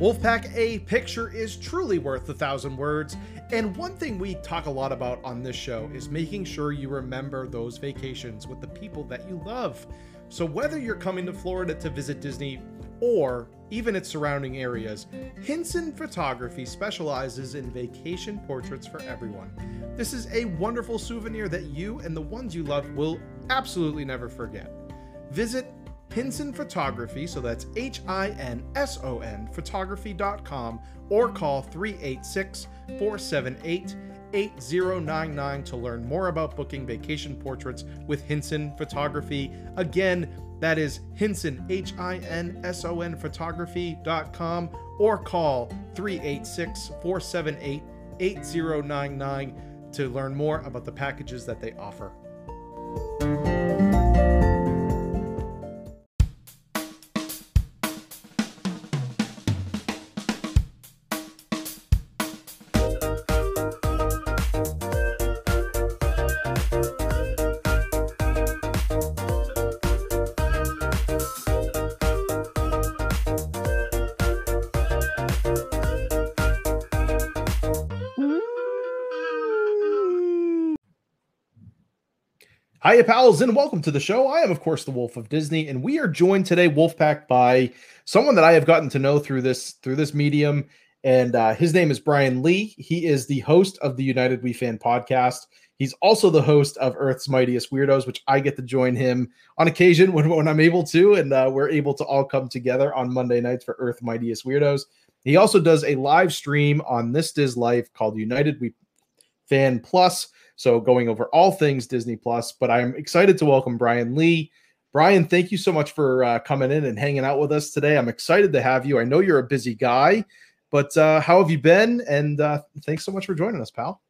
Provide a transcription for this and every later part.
Wolfpack, a picture is truly worth a thousand words. And one thing we talk a lot about on this show is making sure you remember those vacations with the people that you love. So, whether you're coming to Florida to visit Disney or even its surrounding areas, Hinson Photography specializes in vacation portraits for everyone. This is a wonderful souvenir that you and the ones you love will absolutely never forget. Visit Hinson Photography, so that's H I N S O N photography.com, or call 386 478 8099 to learn more about booking vacation portraits with Hinson Photography. Again, that is Hinson, H I N S O N photography.com, or call 386 478 8099 to learn more about the packages that they offer. Hiya, pals, and welcome to the show. I am, of course, the Wolf of Disney, and we are joined today, Wolfpack, by someone that I have gotten to know through this through this medium, and uh, his name is Bryan Lee. He is the host of the United We Fan podcast. He's also the host of Earth's Mightiest Weirdos, which I get to join him on occasion when, when I'm able to, and uh, we're able to all come together on Monday nights for Earth Mightiest Weirdos. He also does a live stream on This Dis Life called United We Fan Plus so going over all things Disney Plus, but I'm excited to welcome Bryan Lee. Bryan, thank you so much for uh, coming in and hanging out with us today. I'm excited to have you. I know you're a busy guy, but uh, how have you been? And uh, thanks so much for joining us, pal.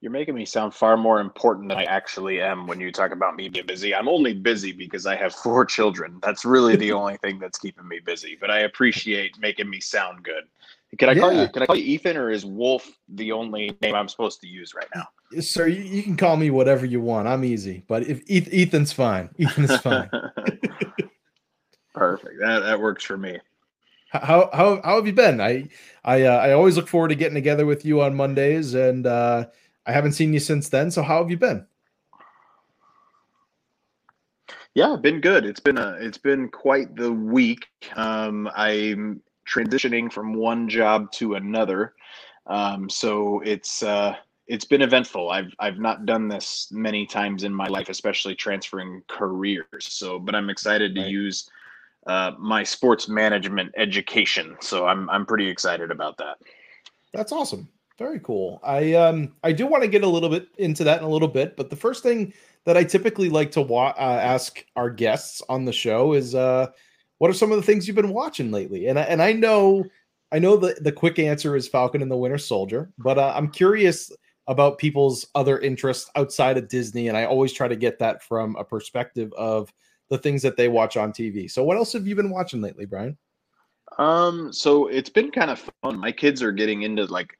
You're making me sound far more important than I actually am when you talk about me being busy. I'm only busy because I have four children. That's really the only thing that's keeping me busy. But I appreciate making me sound good. Can I yeah. call you? Can I call you Ethan, or is Wolf the only name I'm supposed to use right now? Sir, you, you can call me whatever you want. I'm easy, but if Ethan's fine, Ethan's fine. Perfect. That that works for me. How how how have you been? I I uh, I always look forward to getting together with you on Mondays, and uh, I haven't seen you since then. So how have you been? Yeah, been good. It's been a it's been quite the week. Um, I'm transitioning from one job to another. Um, so it's uh, it's been eventful. I've I've not done this many times in my life, especially transferring careers. So, but I'm excited to right. use uh, my sports management education. So I'm I'm pretty excited about that. That's awesome. Very cool. I um I do want to get a little bit into that in a little bit, but the first thing that I typically like to wa- uh, ask our guests on the show is uh what are some of the things you've been watching lately? And I, and I know I know the the quick answer is Falcon and the Winter Soldier, but uh, I'm curious about people's other interests outside of Disney, and I always try to get that from a perspective of the things that they watch on TV. So, what else have you been watching lately, Bryan? Um, so it's been kind of fun. My kids are getting into like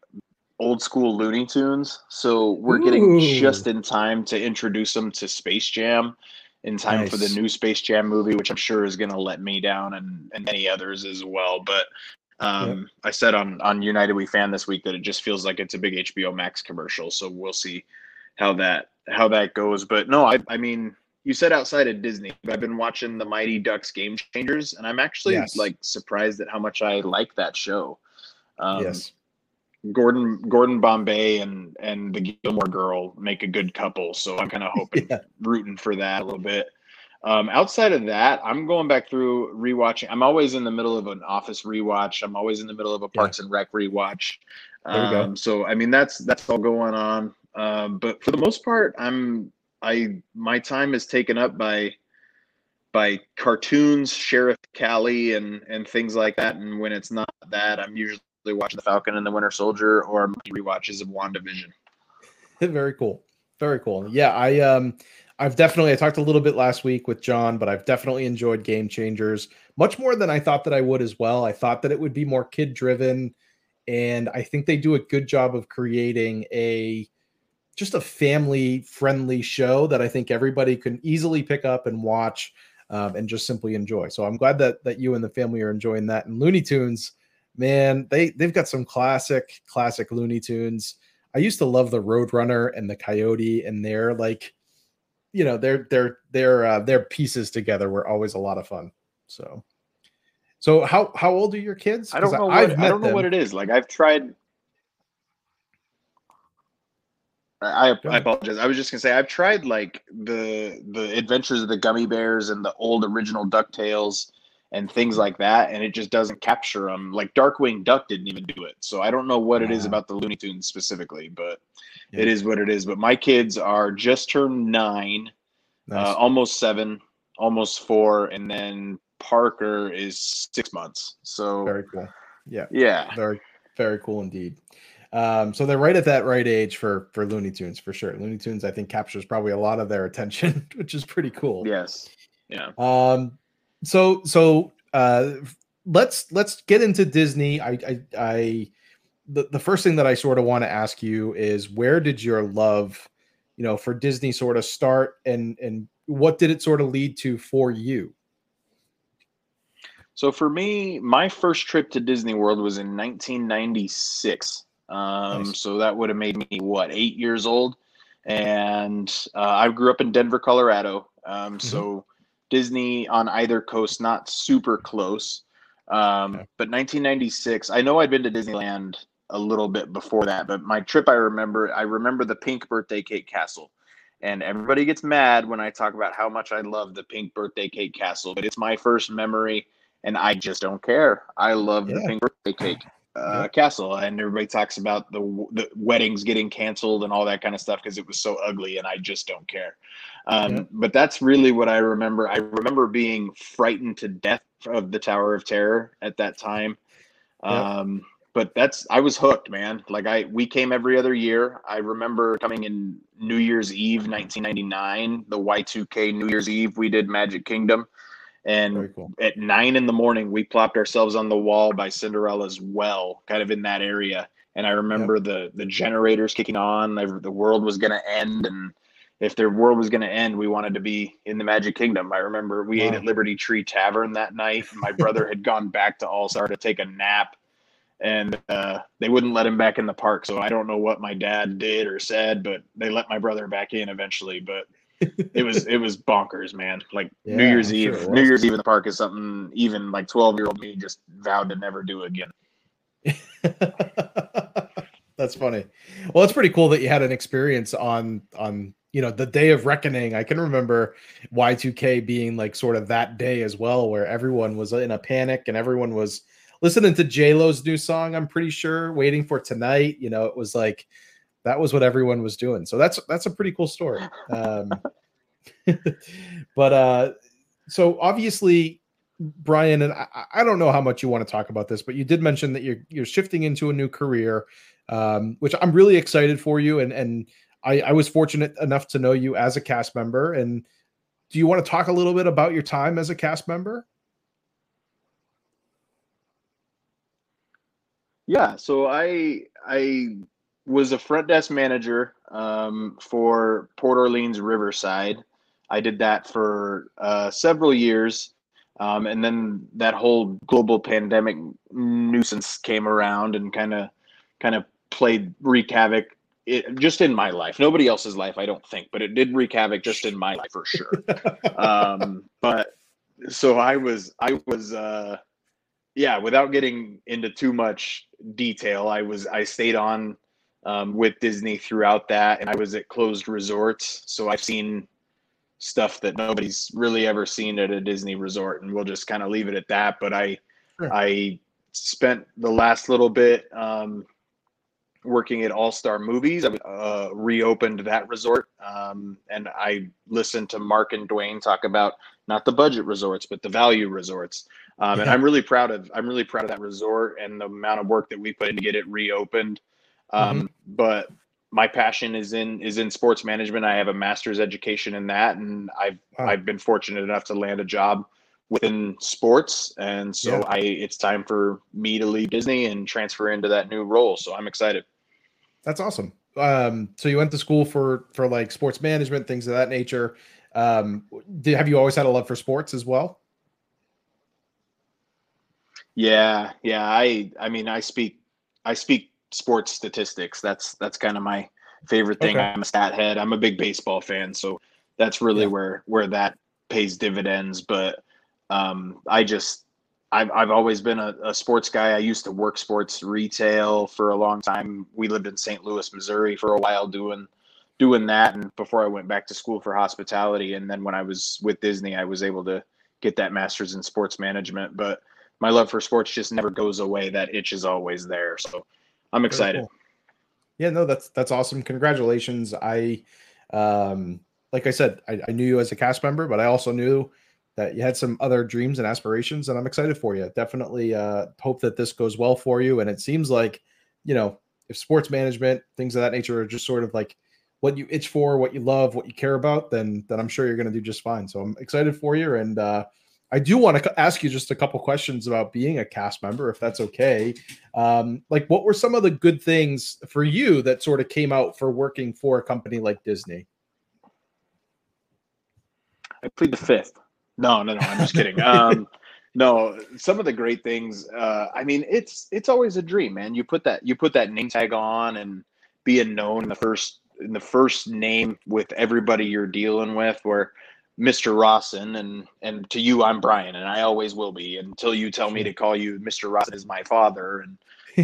old school Looney Tunes, so we're Ooh. getting just in time to introduce them to Space Jam in time nice. for the new Space Jam movie, which I'm sure is going to let me down and, and many others as well. But um, yep. I said on on United We Fan this week that it just feels like it's a big HBO Max commercial. So we'll see how that how that goes. But no, I I mean you said outside of Disney, I've been watching the Mighty Ducks Game Changers, and I'm actually yes. like surprised at how much I like that show. Um, yes. Gordon Gordon Bombay and and the Gilmore Girl make a good couple, so I'm kind of hoping yeah. rooting for that a little bit. Um, outside of that, I'm going back through rewatching. I'm always in the middle of an Office rewatch. I'm always in the middle of a Parks yeah. and Rec rewatch. There we go. Um, so I mean that's that's all going on. Um, but for the most part, I'm I my time is taken up by by cartoons, Sheriff Callie, and and things like that. And when it's not that, I'm usually watching The Falcon and the Winter Soldier or rewatches of WandaVision. Very cool. Very cool. Yeah, I um I've definitely I talked a little bit last week with John, but I've definitely enjoyed Game Changers much more than I thought that I would as well. I thought that it would be more kid driven and I think they do a good job of creating a just a family friendly show that I think everybody can easily pick up and watch. um, and just simply enjoy. So I'm glad that that you and the family are enjoying that. And Looney Tunes, man, they they've got some classic classic Looney Tunes. I used to love the Roadrunner and the Coyote, and they're like, you know, their their their uh, their pieces together were always a lot of fun. So, so how how old are your kids? I don't know. I've What, I don't know them. what it is. Like I've tried. I, I apologize. I was just gonna say I've tried like the the Adventures of the Gummy Bears and the old original Ducktales and things like that, and it just doesn't capture them. Like Darkwing Duck didn't even do it, so I don't know what it is about the Looney Tunes specifically, but Yeah. it is what it is. But my kids are just turned nine, Nice. uh, almost seven, almost four, and then Parker is six months. So Very cool. Yeah. yeah, Very, very cool indeed. Um, so they're right at that right age for for Looney Tunes for sure. Looney Tunes, I think, captures probably a lot of their attention, which is pretty cool. yes, yeah. Um, so so uh, let's let's get into Disney. I I, I the, the first thing that I sort of want to ask you is where did your love, you know, for Disney sort of start, and and what did it sort of lead to for you? So for me, my first trip to Disney World was in 1996. Um, Nice. So that would have made me what eight years old, and uh, I grew up in Denver, Colorado. Um, So Disney on either coast, not super close. Um, Okay. But 1996, I know I'd been to Disneyland a little bit before that, but my trip, I remember, I remember the pink birthday cake castle. And everybody gets mad when I talk about how much I love the pink birthday cake castle, but it's my first memory and I just don't care. I love the pink birthday cake uh, castle, and everybody talks about the the weddings getting canceled and all that kind of stuff because it was so ugly, and I just don't care. Um. But that's really what I remember. I remember being frightened to death of the Tower of Terror at that time. Um, but that's I was hooked, man. Like I we came every other year. I remember coming in New Year's Eve, 1999, the Y2K New Year's Eve. We did Magic Kingdom, and cool. at nine in the morning, we plopped ourselves on the wall by Cinderella's well, kind of in that area. And I remember the the generators kicking on. The world was going to end, and if the world was going to end, we wanted to be in the Magic Kingdom. I remember we ate at Liberty Tree Tavern that night. My brother had gone back to All Star to take a nap, and uh, they wouldn't let him back in the park. So I don't know what my dad did or said, but they let my brother back in eventually. But it was it was bonkers, man. Like New Year's I'm Eve, it New. Year's Eve in the park is something even like twelve year old me just vowed to never do again. That's funny. Well, it's pretty cool that you had an experience on on you know the day of reckoning. I can remember Y2K being like sort of that day as well, where everyone was in a panic and everyone was listening to J Lo's new song. I'm pretty sure, waiting for tonight. You know, it was like that was what everyone was doing. So that's that's a pretty cool story. Um, but uh, so obviously Bryan, and I, I don't know how much you want to talk about this, but you did mention that you're you're shifting into a new career, um, which I'm really excited for you. And and I, I was fortunate enough to know you as a cast member. And do you want to talk a little bit about your time as a cast member? Yeah, so I I was a front desk manager um, for Port Orleans Riverside. I did that for uh, several years, um, and then that whole global pandemic nuisance came around and kind of kind of played wreak havoc. It, just in my life, nobody else's life, I don't think, but it did wreak havoc just in my life for sure. um, but so I was I was uh, yeah, without getting into too much detail, I was I stayed on um, with Disney throughout that, and I was at closed resorts, so I've seen stuff that nobody's really ever seen at a Disney resort, and we'll just kind of leave it at that. But I Sure. I spent the last little bit um, working at All Star Movies. I uh, reopened that resort, um, and I listened to Mark and Dwayne talk about not the budget resorts, but the value resorts. Um, and I'm really proud of I'm really proud of that resort and the amount of work that we put in to get it reopened. Um, But my passion is in is in sports management. I have a master's education in that, and I've Wow. I've been fortunate enough to land a job within sports, and so Yeah. I it's time for me to leave Disney and transfer into that new role. So I'm excited. That's awesome. Um, so you went to school for for like sports management, things of that nature. Um, did, have you always had a love for sports as well? Yeah, yeah. I I mean, I speak I speak sports statistics. That's that's kind of my favorite thing. Okay. I'm a stat head. I'm a big baseball fan, so that's really yeah. where where that pays dividends. But um, I just I've I've always been a, a, sports guy. I used to work sports retail for a long time. We lived in St. Louis, Missouri for a while doing doing that and before I went back to school for hospitality and then when I was with Disney I was able to get that masters in sports management but my love for sports just never goes away that itch is always there so I'm excited. Cool. Yeah, no that's that's awesome. Congratulations. I um like I said I, I knew you as a cast member but I also knew that you had some other dreams and aspirations and I'm excited for you. Definitely uh hope that this goes well for you and it seems like you know if sports management things of that nature are just sort of like what you itch for, what you love, what you care about, then then I'm sure you're going to do just fine. So I'm excited for you, and uh, I do want to ask you just a couple questions about being a cast member, if that's okay. Um, like, what were some of the good things for you that sort of came out for working for a company like Disney? I plead the fifth. No, no, no. I'm just kidding. Um, no, some of the great things. Uh, I mean, it's it's always a dream, man. You put that you put that name tag on and being known in the first in the first name with everybody you're dealing with where Mr. Rawson and and to you I'm Bryan and I always will be until you tell me to call you Mr. Rawson is my father and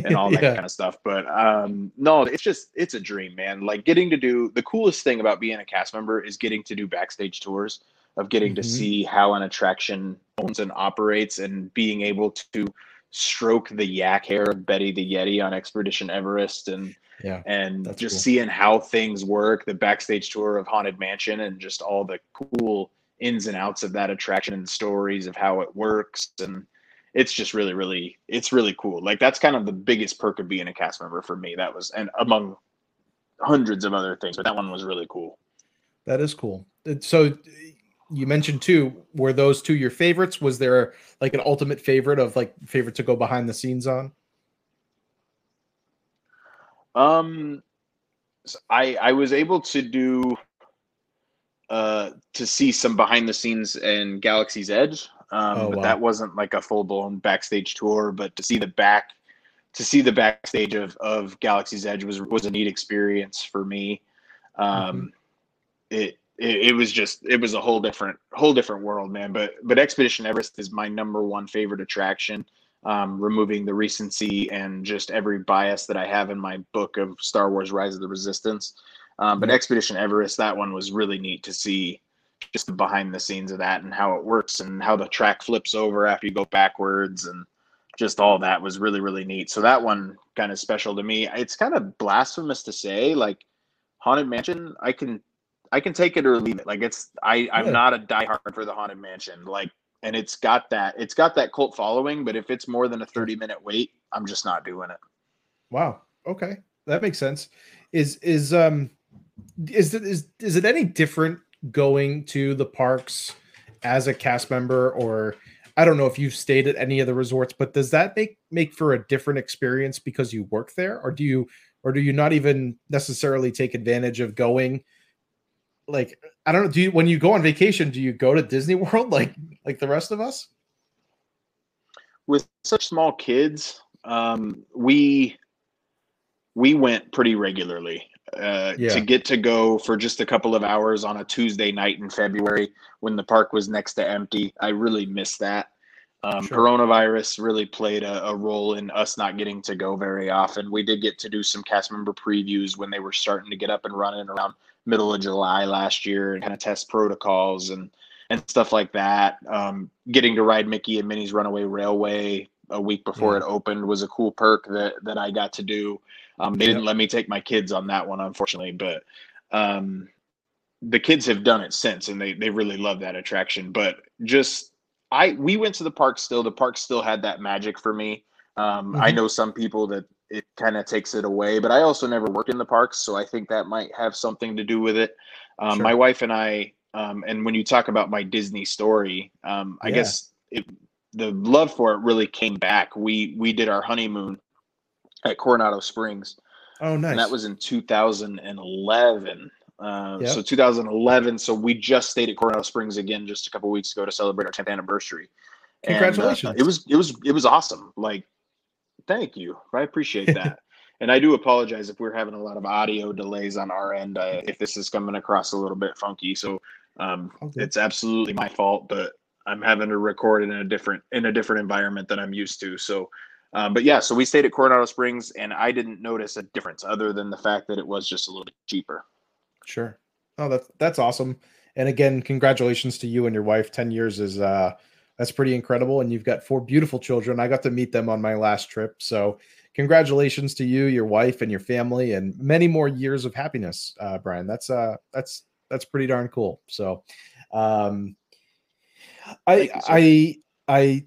and all that yeah. kind of stuff. But um no, it's just it's a dream, man. Like getting to do the coolest thing about being a cast member is getting to do backstage tours of getting mm-hmm. to see how an attraction owns and operates and being able to stroke the yak hair of Betty the Yeti on Expedition Everest and yeah and just cool. seeing how things work the backstage tour of haunted mansion and just all the cool ins and outs of that attraction and stories of how it works. And it's just really really it's really cool. Like that's kind of the biggest perk of being a cast member for me. That was and among hundreds of other things but that one was really cool. That is cool. So you mentioned two were those two your favorites? Was there like an ultimate favorite of like favorite to go behind the scenes on um, I I was able to do uh to see some behind the scenes in Galaxy's Edge. Um, oh, but wow. that wasn't like a full blown backstage tour, but to see the back to see the backstage of of Galaxy's Edge was was a neat experience for me. Um, mm-hmm. it, it it was just it was a whole different whole different world, man. But but Expedition Everest is my number one favorite attraction um, removing the recency and just every bias that I have in my book of Star Wars Rise of the Resistance. Um, but. Expedition Everest, that one was really neat to see just the behind the scenes of that and how it works and how the track flips over after you go backwards and just all that was really, really neat. So that one kind of special to me. It's kind of blasphemous to say, like Haunted Mansion, I can I can take it or leave it. Like it's I, I'm yeah. not a diehard for the Haunted Mansion. Like and it's got that it's got that cult following but if it's more than a 30 minute wait i'm just not doing it. Wow. Okay. That makes sense. Is is um is it is is it any different going to the parks as a cast member? Or i don't know if you've stayed at any of the resorts but does that make make for a different experience because you work there? Or do you or do you not even necessarily take advantage of going like I don't know. Do you when you go on vacation, do you go to Disney World like like the rest of us? With such small kids, um, we we went pretty regularly. Uh, yeah. to get to go for just a couple of hours on a Tuesday night in February when the park was next to empty. I really missed that. Um, sure. Coronavirus really played a, a, role in us not getting to go very often. We did get to do some cast member previews when they were starting to get up and running around middle of July last year and kind of test protocols and and stuff like that. Um, getting to ride Mickey and Minnie's Runaway Railway a week before yeah. it opened was a cool perk that that I got to do. Um, they didn't let me take my kids on that one, unfortunately, but um, the kids have done it since, and they they really love that attraction. But just I we went to the park still. The park still had that magic for me. Um, mm-hmm. I know some people that it kind of takes it away. But I also never work in the parks, so I think that might have something to do with it. Um, sure. My wife and I, um, and when you talk about my Disney story, um, I yeah. guess it, the love for it really came back. We we did our honeymoon at Coronado Springs. Oh, nice. And that was in 2011. Uh, yep. So 2011. So we just stayed at Coronado Springs again just a couple weeks ago to celebrate our 10th anniversary. Congratulations! And, uh, it was it was it was awesome. Like, thank you. I appreciate that. and I do apologize if we're having a lot of audio delays on our end. Uh, if this is coming across a little bit funky, so um, okay. it's absolutely my fault. But I'm having to record in a different in a different environment than I'm used to. So um, but yeah, so we stayed at Coronado Springs, and I didn't notice a difference other than the fact that it was just a little bit cheaper. Sure. Oh, that's that's awesome. And again, congratulations to you and your wife. Ten years is uh, that's pretty incredible, and you've got four beautiful children. I got to meet them on my last trip, so congratulations to you, your wife, and your family, and many more years of happiness, uh, Bryan. That's uh, that's that's pretty darn cool. So, um, I you, I I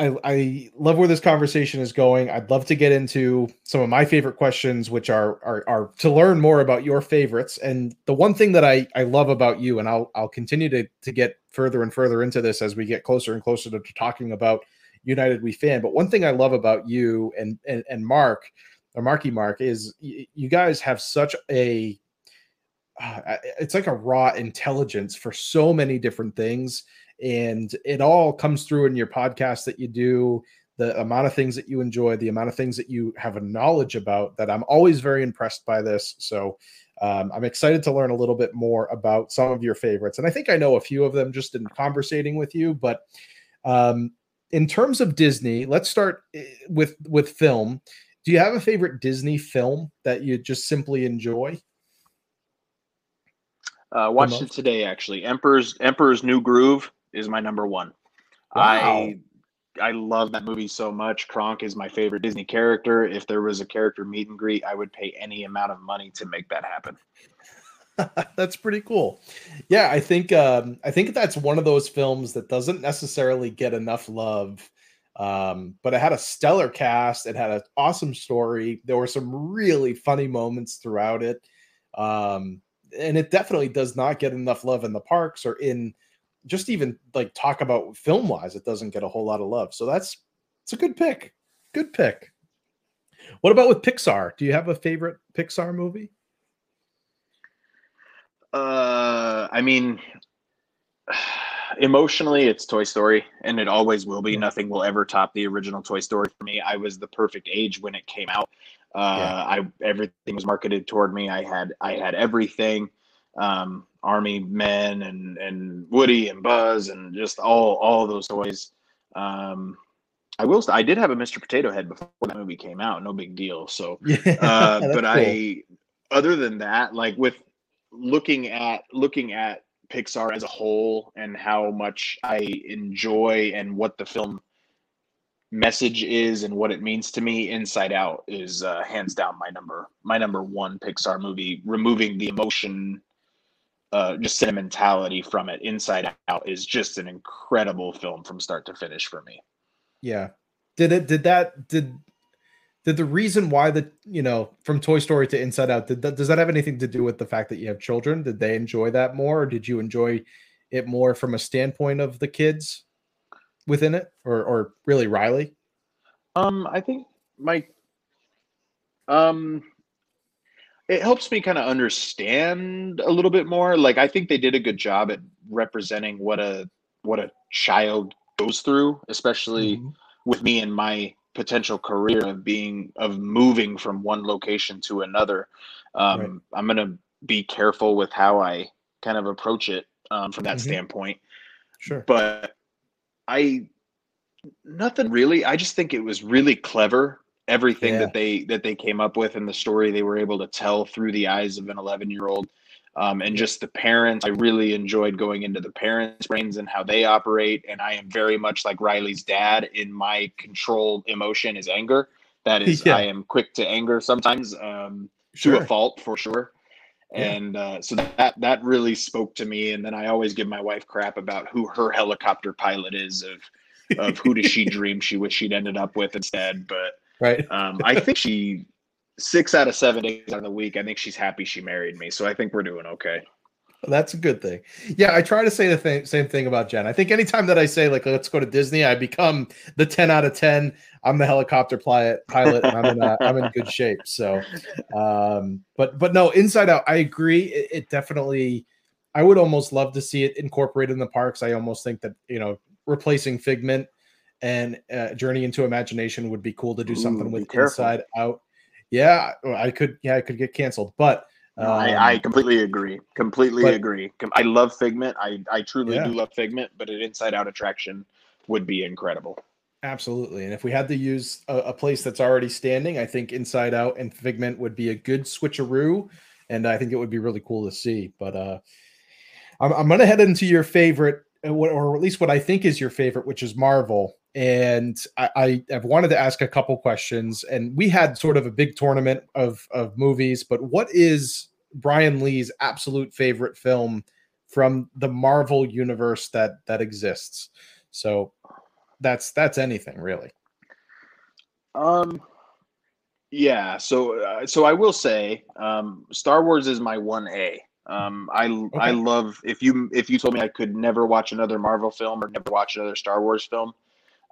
I, I love where this conversation is going. I'd love to get into some of my favorite questions, which are, are are to learn more about your favorites. And the one thing that I, I love about you, and I'll I'll continue to to get further and further into this as we get closer and closer to, talking about United We Fan. But one thing I love about you and and, and Mark or Marky Mark is you guys have such a it's like a raw intelligence for so many different things and it all comes through in your podcast that you do the amount of things that you enjoy the amount of things that you have a knowledge about that i'm always very impressed by this. So um, i'm excited to learn a little bit more about some of your favorites and i think i know a few of them just in conversating with you but um, in terms of disney let's start eh, with with film. Do you have a favorite disney film that you just simply enjoy uh, watched it today actually emperor's emperor's new groove is my number one. Wow. I I love that movie so much. Kronk is my favorite Disney character. If there was a character meet and greet, I would pay any amount of money to make that happen. that's pretty cool. Yeah, I think um, I think that's one of those films that doesn't necessarily get enough love. Um, but it had a stellar cast. It had an awesome story. There were some really funny moments throughout it. Um, and it definitely does not get enough love in the parks or in just even like talk about film wise, it doesn't get a whole lot of love. So that's it's a good pick. Good pick. What about with Pixar? Do you have a favorite Pixar movie? Uh, I mean, emotionally, it's Toy Story, and it always will be. Nothing will ever top the original Toy Story for me. I was the perfect age when it came out. Uh, yeah. I everything was marketed toward me. I had I had everything um, Army Men and and Woody and Buzz and just all all those toys. Um, I will. I did have a Mr. Potato Head before that movie came out. No big deal. So, yeah, uh, but cool. I, other than that, like with looking at looking at Pixar as a whole and how much I enjoy and what the film message is and what it means to me inside out is uh, hands down my number my number one pixar movie removing the emotion uh, just sentimentality from it inside out is just an incredible film from start to finish for me. Yeah. Did it did that did did the reason why the you know from toy story to inside out did that, does that have anything to do with the fact that you have children? Did they enjoy that more or did you enjoy it more from a standpoint of the kids within it or or really riley um i think my um it helps me kind of understand a little bit more like i think they did a good job at representing what a what a child goes through especially mm-hmm. with me and my potential career of being of moving from one location to another um, right. i'm going to be careful with how i kind of approach it um, from that mm-hmm. standpoint sure but i nothing really i just think it was really clever everything yeah. that they that they came up with and the story they were able to tell through the eyes of an 11 year old um, and just the parents i really enjoyed going into the parents brains and how they operate and i am very much like riley's dad in my control emotion is anger that is yeah. i am quick to anger sometimes um, sure. to a fault for sure and uh, so that that really spoke to me and then i always give my wife crap about who her helicopter pilot is of of who does she dream she wish she'd ended up with instead but Right. Um, I think she six out of seven days on the week. I think she's happy she married me. So I think we're doing okay. That's a good thing. Yeah, I try to say the th- same thing about Jen. I think anytime that I say like let's go to Disney, I become the ten out of ten. I'm the helicopter pilot, pilot, and I'm in a, I'm in good shape. So, um, but but no, Inside Out, I agree. It, it definitely. I would almost love to see it incorporated in the parks. I almost think that you know replacing Figment and uh, Journey into Imagination would be cool to do something Ooh, be with. Inside Out. Yeah, I could. Yeah, I could get canceled, but. No, I, I um, completely agree. Completely but- agree. I love Figment. I, I truly Yeah. do love Figment, but an inside out attraction would be incredible. Absolutely. And if we had to use a, a place that's already standing, I think Inside Out and Figment would be a good switcheroo. And I think it would be really cool to see. But uh, I'm, I'm going to head into your favorite, uh, or at least what I think is your favorite, which is Marvel. And I, I have wanted to ask a couple questions. And we had sort of a big tournament of, of movies, but what is Bryan Lee's absolute favorite film from the Marvel universe that that exists? So that's that's anything really. Um, yeah. So, uh, so I will say, um, Star Wars is my one A. Um, I I love if you if you told me I could never watch another Marvel film or never watch another Star Wars film,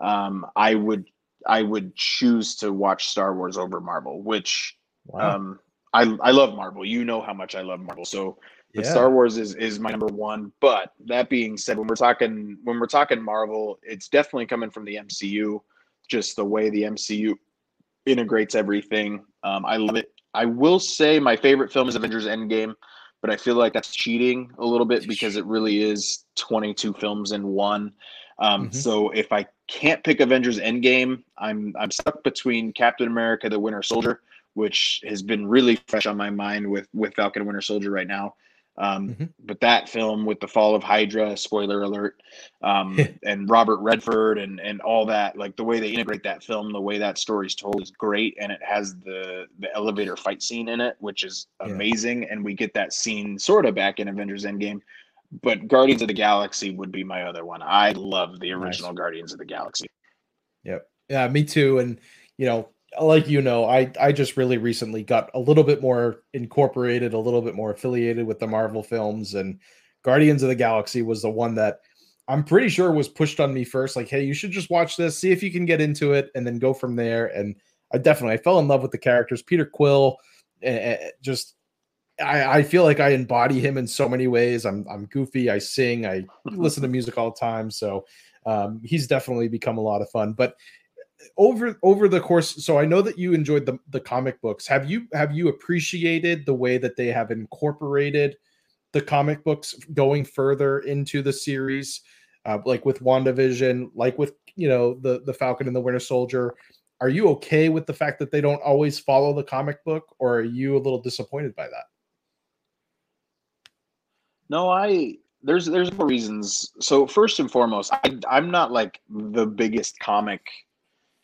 um, I would I would choose to watch Star Wars over Marvel, which Wow. um, I I love Marvel. You know how much I love Marvel. So, yeah. Star Wars is is my number one. But that being said, when we're talking when we're talking Marvel, it's definitely coming from the MCU. Just the way the MCU integrates everything. Um, I love it. I will say my favorite film is Avengers Endgame, but I feel like that's cheating a little bit because it really is 22 films in one. Um, Mhm. So if I can't pick Avengers Endgame, I'm I'm stuck between Captain America: The Winter Soldier, which has been really fresh on my mind with with Falcon Winter Soldier right now. Um, Mhm. But that film with the fall of Hydra, spoiler alert, um, and Robert Redford and and all that, like the way they integrate that film, the way that story's told is great, and it has the the elevator fight scene in it, which is Yeah. amazing, and we get that scene sort of back in Avengers Endgame. But Guardians of the Galaxy would be my other one. I love the Nice. original Guardians of the Galaxy. Yep. Yeah, me too. And you know, like you know, I I just really recently got a little bit more incorporated, a little bit more affiliated with the Marvel films, and Guardians of the Galaxy was the one that I'm pretty sure was pushed on me first. Like, hey, you should just watch this, see if you can get into it, and then go from there. And I definitely I fell in love with the characters. Peter Quill, eh, just I, I feel like I embody him in so many ways. I'm I'm goofy. I sing. I listen to music all the time. So um, he's definitely become a lot of fun. But over over the course, so I know that you enjoyed the the comic books. Have you have you appreciated the way that they have incorporated the comic books going further into the series, uh, like with WandaVision, like with you know the the Falcon and the Winter Soldier? Are you okay with the fact that they don't always follow the comic book, or are you a little disappointed by that? No, I there's there's more reasons. So first and foremost, I I'm not like the biggest comic,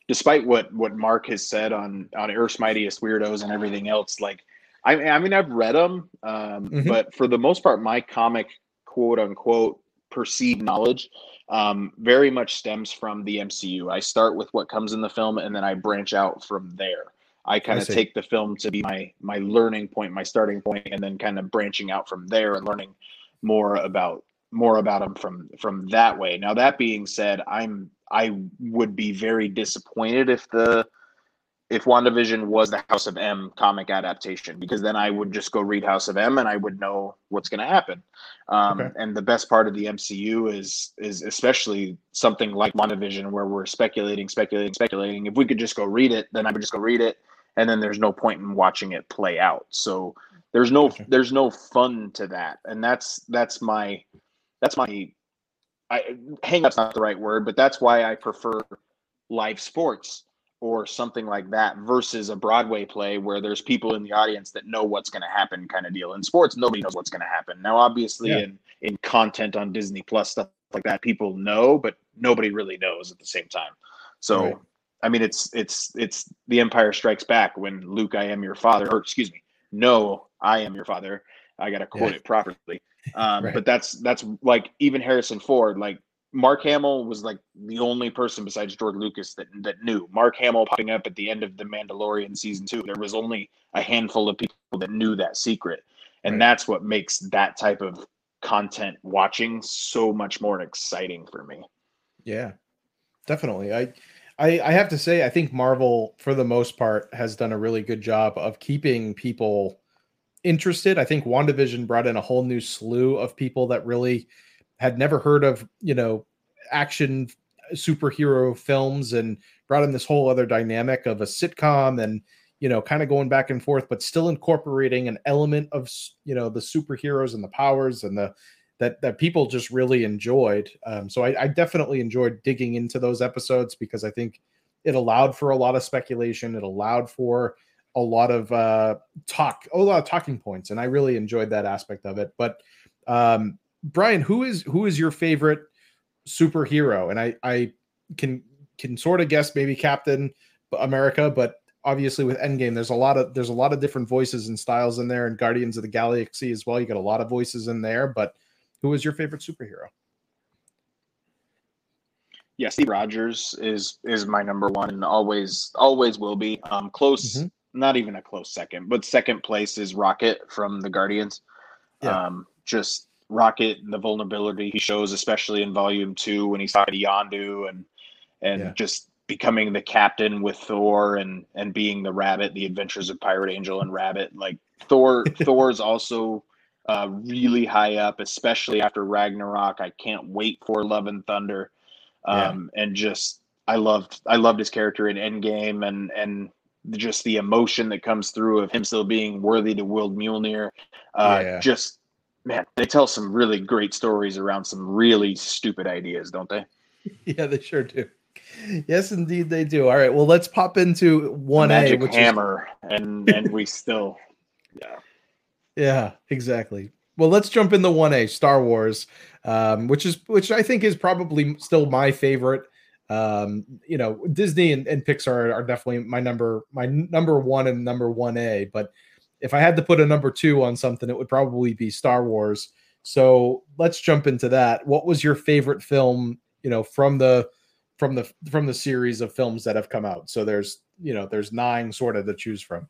despite what what Mark has said on on Earth's Mightiest Weirdos and everything else. Like, I I mean I've read them, um, Mhm. but for the most part, my comic quote unquote perceived knowledge um, very much stems from the MCU. I start with what comes in the film, and then I branch out from there. I kind of take the film to be my my learning point, my starting point, and then kind of branching out from there and learning more about more about them from from that way. Now that being said, I'm I would be very disappointed if the if WandaVision was the House of M comic adaptation because then I would just go read House of M and I would know what's going to happen. Um, Okay. And the best part of the MCU is is especially something like WandaVision where we're speculating, speculating, speculating. If we could just go read it, then I would just go read it, and then there's no point in watching it play out. So there's no Gotcha. there's no fun to that, and that's that's my that's my I hang up's not the right word, but that's why I prefer live sports or something like that versus a Broadway play where there's people in the audience that know what's going to happen kind of deal. In sports, nobody knows what's going to happen. Now, obviously, Yeah. in in content on Disney Plus stuff like that, people know, but nobody really knows at the same time. So, Right. I mean, it's it's it's The Empire Strikes Back when Luke, I am your father, or excuse me, no, I am your father. I got to quote Yeah. it properly. Um, Right. But that's that's like even Harrison Ford, like Mark Hamill was like the only person besides George Lucas that that knew. Mark Hamill popping up at the end of the Mandalorian season two. There was only a handful of people that knew that secret, and Right. that's what makes that type of content watching so much more exciting for me. Yeah, definitely. I, I, I have to say, I think Marvel, for the most part, has done a really good job of keeping people interested. I think WandaVision brought in a whole new slew of people that really had never heard of, you know, action superhero films and brought in this whole other dynamic of a sitcom and you know kind of going back and forth but still incorporating an element of you know the superheroes and the powers and the that that people just really enjoyed um, so I, I definitely enjoyed digging into those episodes because i think it allowed for a lot of speculation it allowed for a lot of uh, talk a lot of talking points and i really enjoyed that aspect of it but um, bryan who is who is your favorite superhero? And i i can can sort of guess maybe captain america but obviously with endgame there's a lot of there's a lot of different voices and styles in there and guardians of the galaxy as well you got a lot of voices in there but who is your favorite superhero yeah steve rogers is is my number one and always always will be um close mm-hmm. not even a close second but second place is rocket from the guardians yeah. um just rocket and the vulnerability he shows especially in volume two when he's talking to yondu and and yeah. just becoming the captain with Thor and and being the rabbit, the adventures of Pirate Angel and Rabbit. Like Thor, Thor's also uh, really high up, especially after Ragnarok. I can't wait for Love and Thunder, um, yeah. and just I loved I loved his character in Endgame and and just the emotion that comes through of him still being worthy to wield Mjolnir. Uh, yeah. Just man, they tell some really great stories around some really stupid ideas, don't they? Yeah, they sure do yes, indeed they do. All right, well, let's pop into one A, which hammer, is... and and we still, yeah, yeah, exactly. Well, let's jump in the one A, Star Wars, um, which is which I think is probably still my favorite. Um, you know, Disney and, and Pixar are definitely my number my number one and number one A. But if I had to put a number two on something, it would probably be Star Wars. So let's jump into that. What was your favorite film? You know, from the from the from the series of films that have come out. So there's you know there's nine sort of to choose from.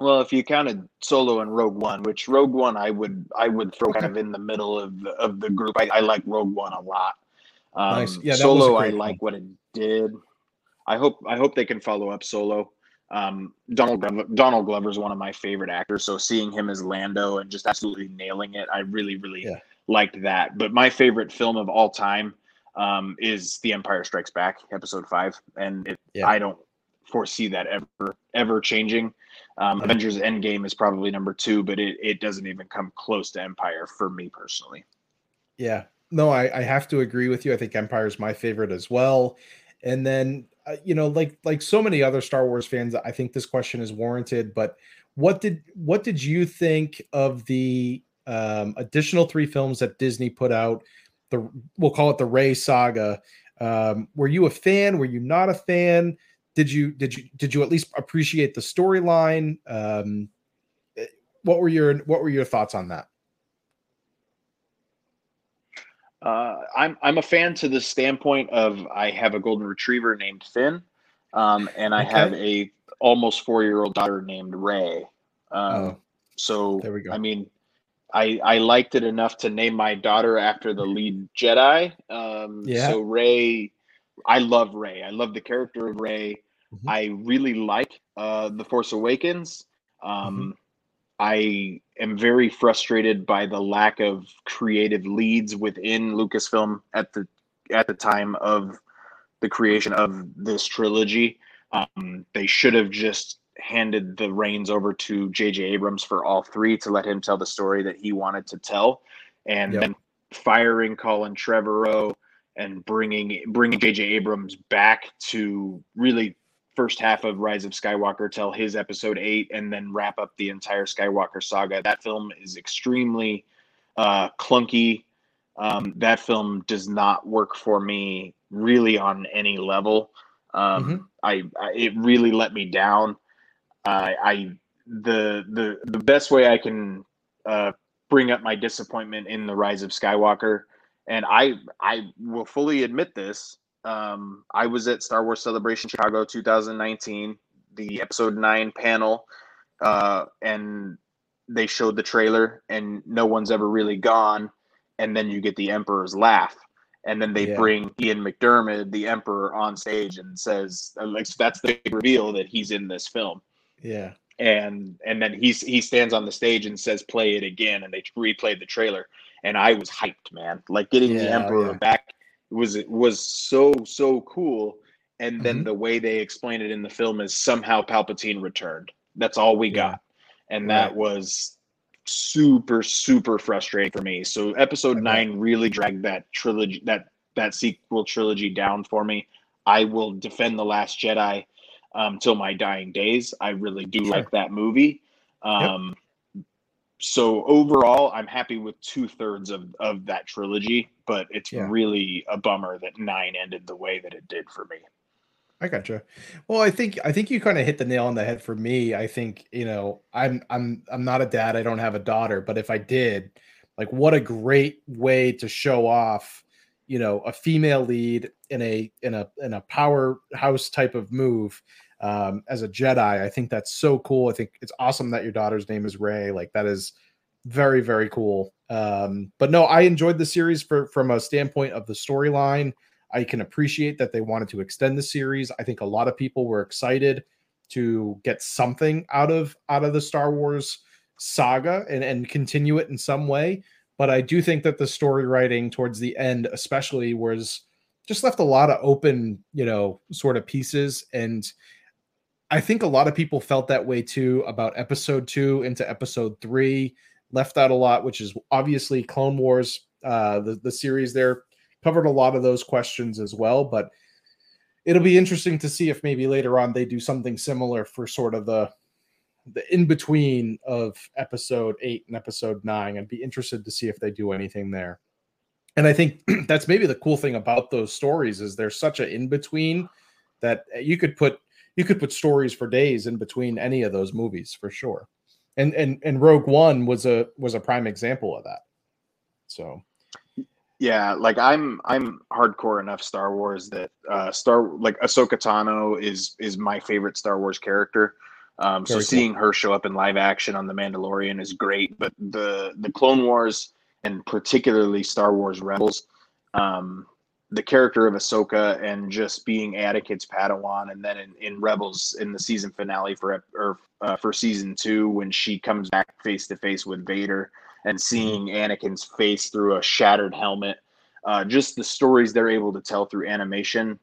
Well, if you counted Solo and Rogue One, which Rogue One I would I would throw kind of in the middle of the, of the group. I, I like Rogue One a lot. Um, nice. Yeah, Solo I like what it did. I hope I hope they can follow up Solo. Um, Donald Glover, Donald Glover is one of my favorite actors, so seeing him as Lando and just absolutely nailing it, I really really yeah. liked that. But my favorite film of all time um, is The Empire Strikes Back, episode five, and it, yeah. I don't foresee that ever ever changing. Um, Avengers Endgame is probably number two, but it, it doesn't even come close to Empire for me personally. Yeah, no, I, I have to agree with you. I think Empire is my favorite as well. And then uh, you know, like like so many other Star Wars fans, I think this question is warranted. But what did what did you think of the um, additional three films that Disney put out? the we'll call it the Rey saga. Um, were you a fan? Were you not a fan? Did you did you did you at least appreciate the storyline? Um, what were your what were your thoughts on that? Uh, I'm I'm a fan to the standpoint of I have a golden retriever named Finn, um, and I okay. have a almost four year old daughter named Ray. Um, oh, so there we go. I mean, I I liked it enough to name my daughter after the lead Jedi. Um, yeah. So Rey, I love Rey. I love the character of Rey. Mm-hmm. I really like uh, the Force Awakens. Um, mm-hmm. I am very frustrated by the lack of creative leads within Lucasfilm at the at the time of the creation of this trilogy. Um, they should have just handed the reins over to J.J. Abrams for all three to let him tell the story that he wanted to tell, and yep. then firing Colin Trevorrow and bringing bringing J.J. Abrams back to really first half of Rise of Skywalker, tell his episode eight, and then wrap up the entire Skywalker saga. That film is extremely uh, clunky. Um, that film does not work for me really on any level. Um, mm-hmm. I, I, it really let me down. I, I the the the best way I can uh, bring up my disappointment in the Rise of Skywalker, and I I will fully admit this. Um, I was at Star Wars Celebration Chicago 2019, the Episode Nine panel, uh, and they showed the trailer and no one's ever really gone, and then you get the Emperor's laugh, and then they Yeah. bring Ian McDiarmid, the Emperor, on stage and says, like that's the big reveal that he's in this film Yeah. and and then he's he stands on the stage and says play it again and they replayed the trailer and i was hyped man like getting the emperor yeah. back was was so so cool and then Mhm. the way they explain it in the film is somehow palpatine returned that's all we Yeah. got and that was super super frustrating for me so episode bet. 9 really dragged that trilogy that that sequel trilogy down for me i will defend the last jedi um, till my dying days. I really do Sure. like that movie. Um, So overall, I'm happy with two thirds of of that trilogy, but it's Yeah. really a bummer that nine ended the way that it did for me. I gotcha. Well, I think I think you kind of hit the nail on the head for me. I think you know I'm I'm I'm not a dad. I don't have a daughter, but if I did, like, what a great way to show off, you know, a female lead in a in a in a powerhouse type of move um, as a Jedi. I think that's so cool. I think it's awesome that your daughter's name is Rey. Like that is very very cool. Um, but no, I enjoyed the series for from a standpoint of the storyline. I can appreciate that they wanted to extend the series. I think a lot of people were excited to get something out of out of the Star Wars saga and, and continue it in some way. But I do think that the story writing towards the end, especially, was just left a lot of open, you know, sort of pieces. And I think a lot of people felt that way too about episode two into episode three, left out a lot, which is obviously Clone Wars, uh, the, the series there covered a lot of those questions as well. But it'll be interesting to see if maybe later on they do something similar for sort of the the in between of episode eight and episode nine. I'd be interested to see if they do anything there. And I think that's maybe the cool thing about those stories is there's such an in between that you could put you could put stories for days in between any of those movies for sure. And and and Rogue One was a was a prime example of that. So Yeah, like I'm I'm hardcore enough Star Wars that uh Star like Ahsoka Tano is is my favorite Star Wars character. Um so Very cool. seeing her show up in live action on The Mandalorian is great, but the the Clone Wars and particularly Star Wars Rebels um the character of Ahsoka and just being Anakin's Padawan, and then in, in Rebels in the season finale for or uh, for season two when she comes back face to face with Vader and seeing Anakin's face through a shattered helmet, uh, just the stories they're able to tell through animation.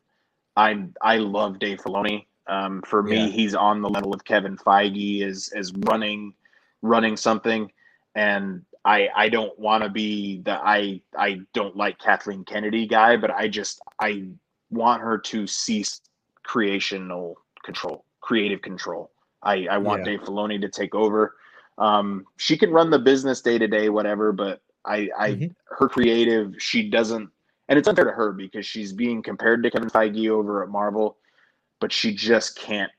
I I love Dave Filoni. Um, for me, Yeah. he's on the level of Kevin Feige as as running running something, and I I don't want to be the I I don't like Kathleen Kennedy guy, but I just I want her to cease creational control, creative control. I I want Yeah. Dave Filoni to take over. Um, she can run the business day to day, whatever, but I I Mhm. her creative she doesn't, and it's unfair to her because she's being compared to Kevin Feige over at Marvel, but she just can't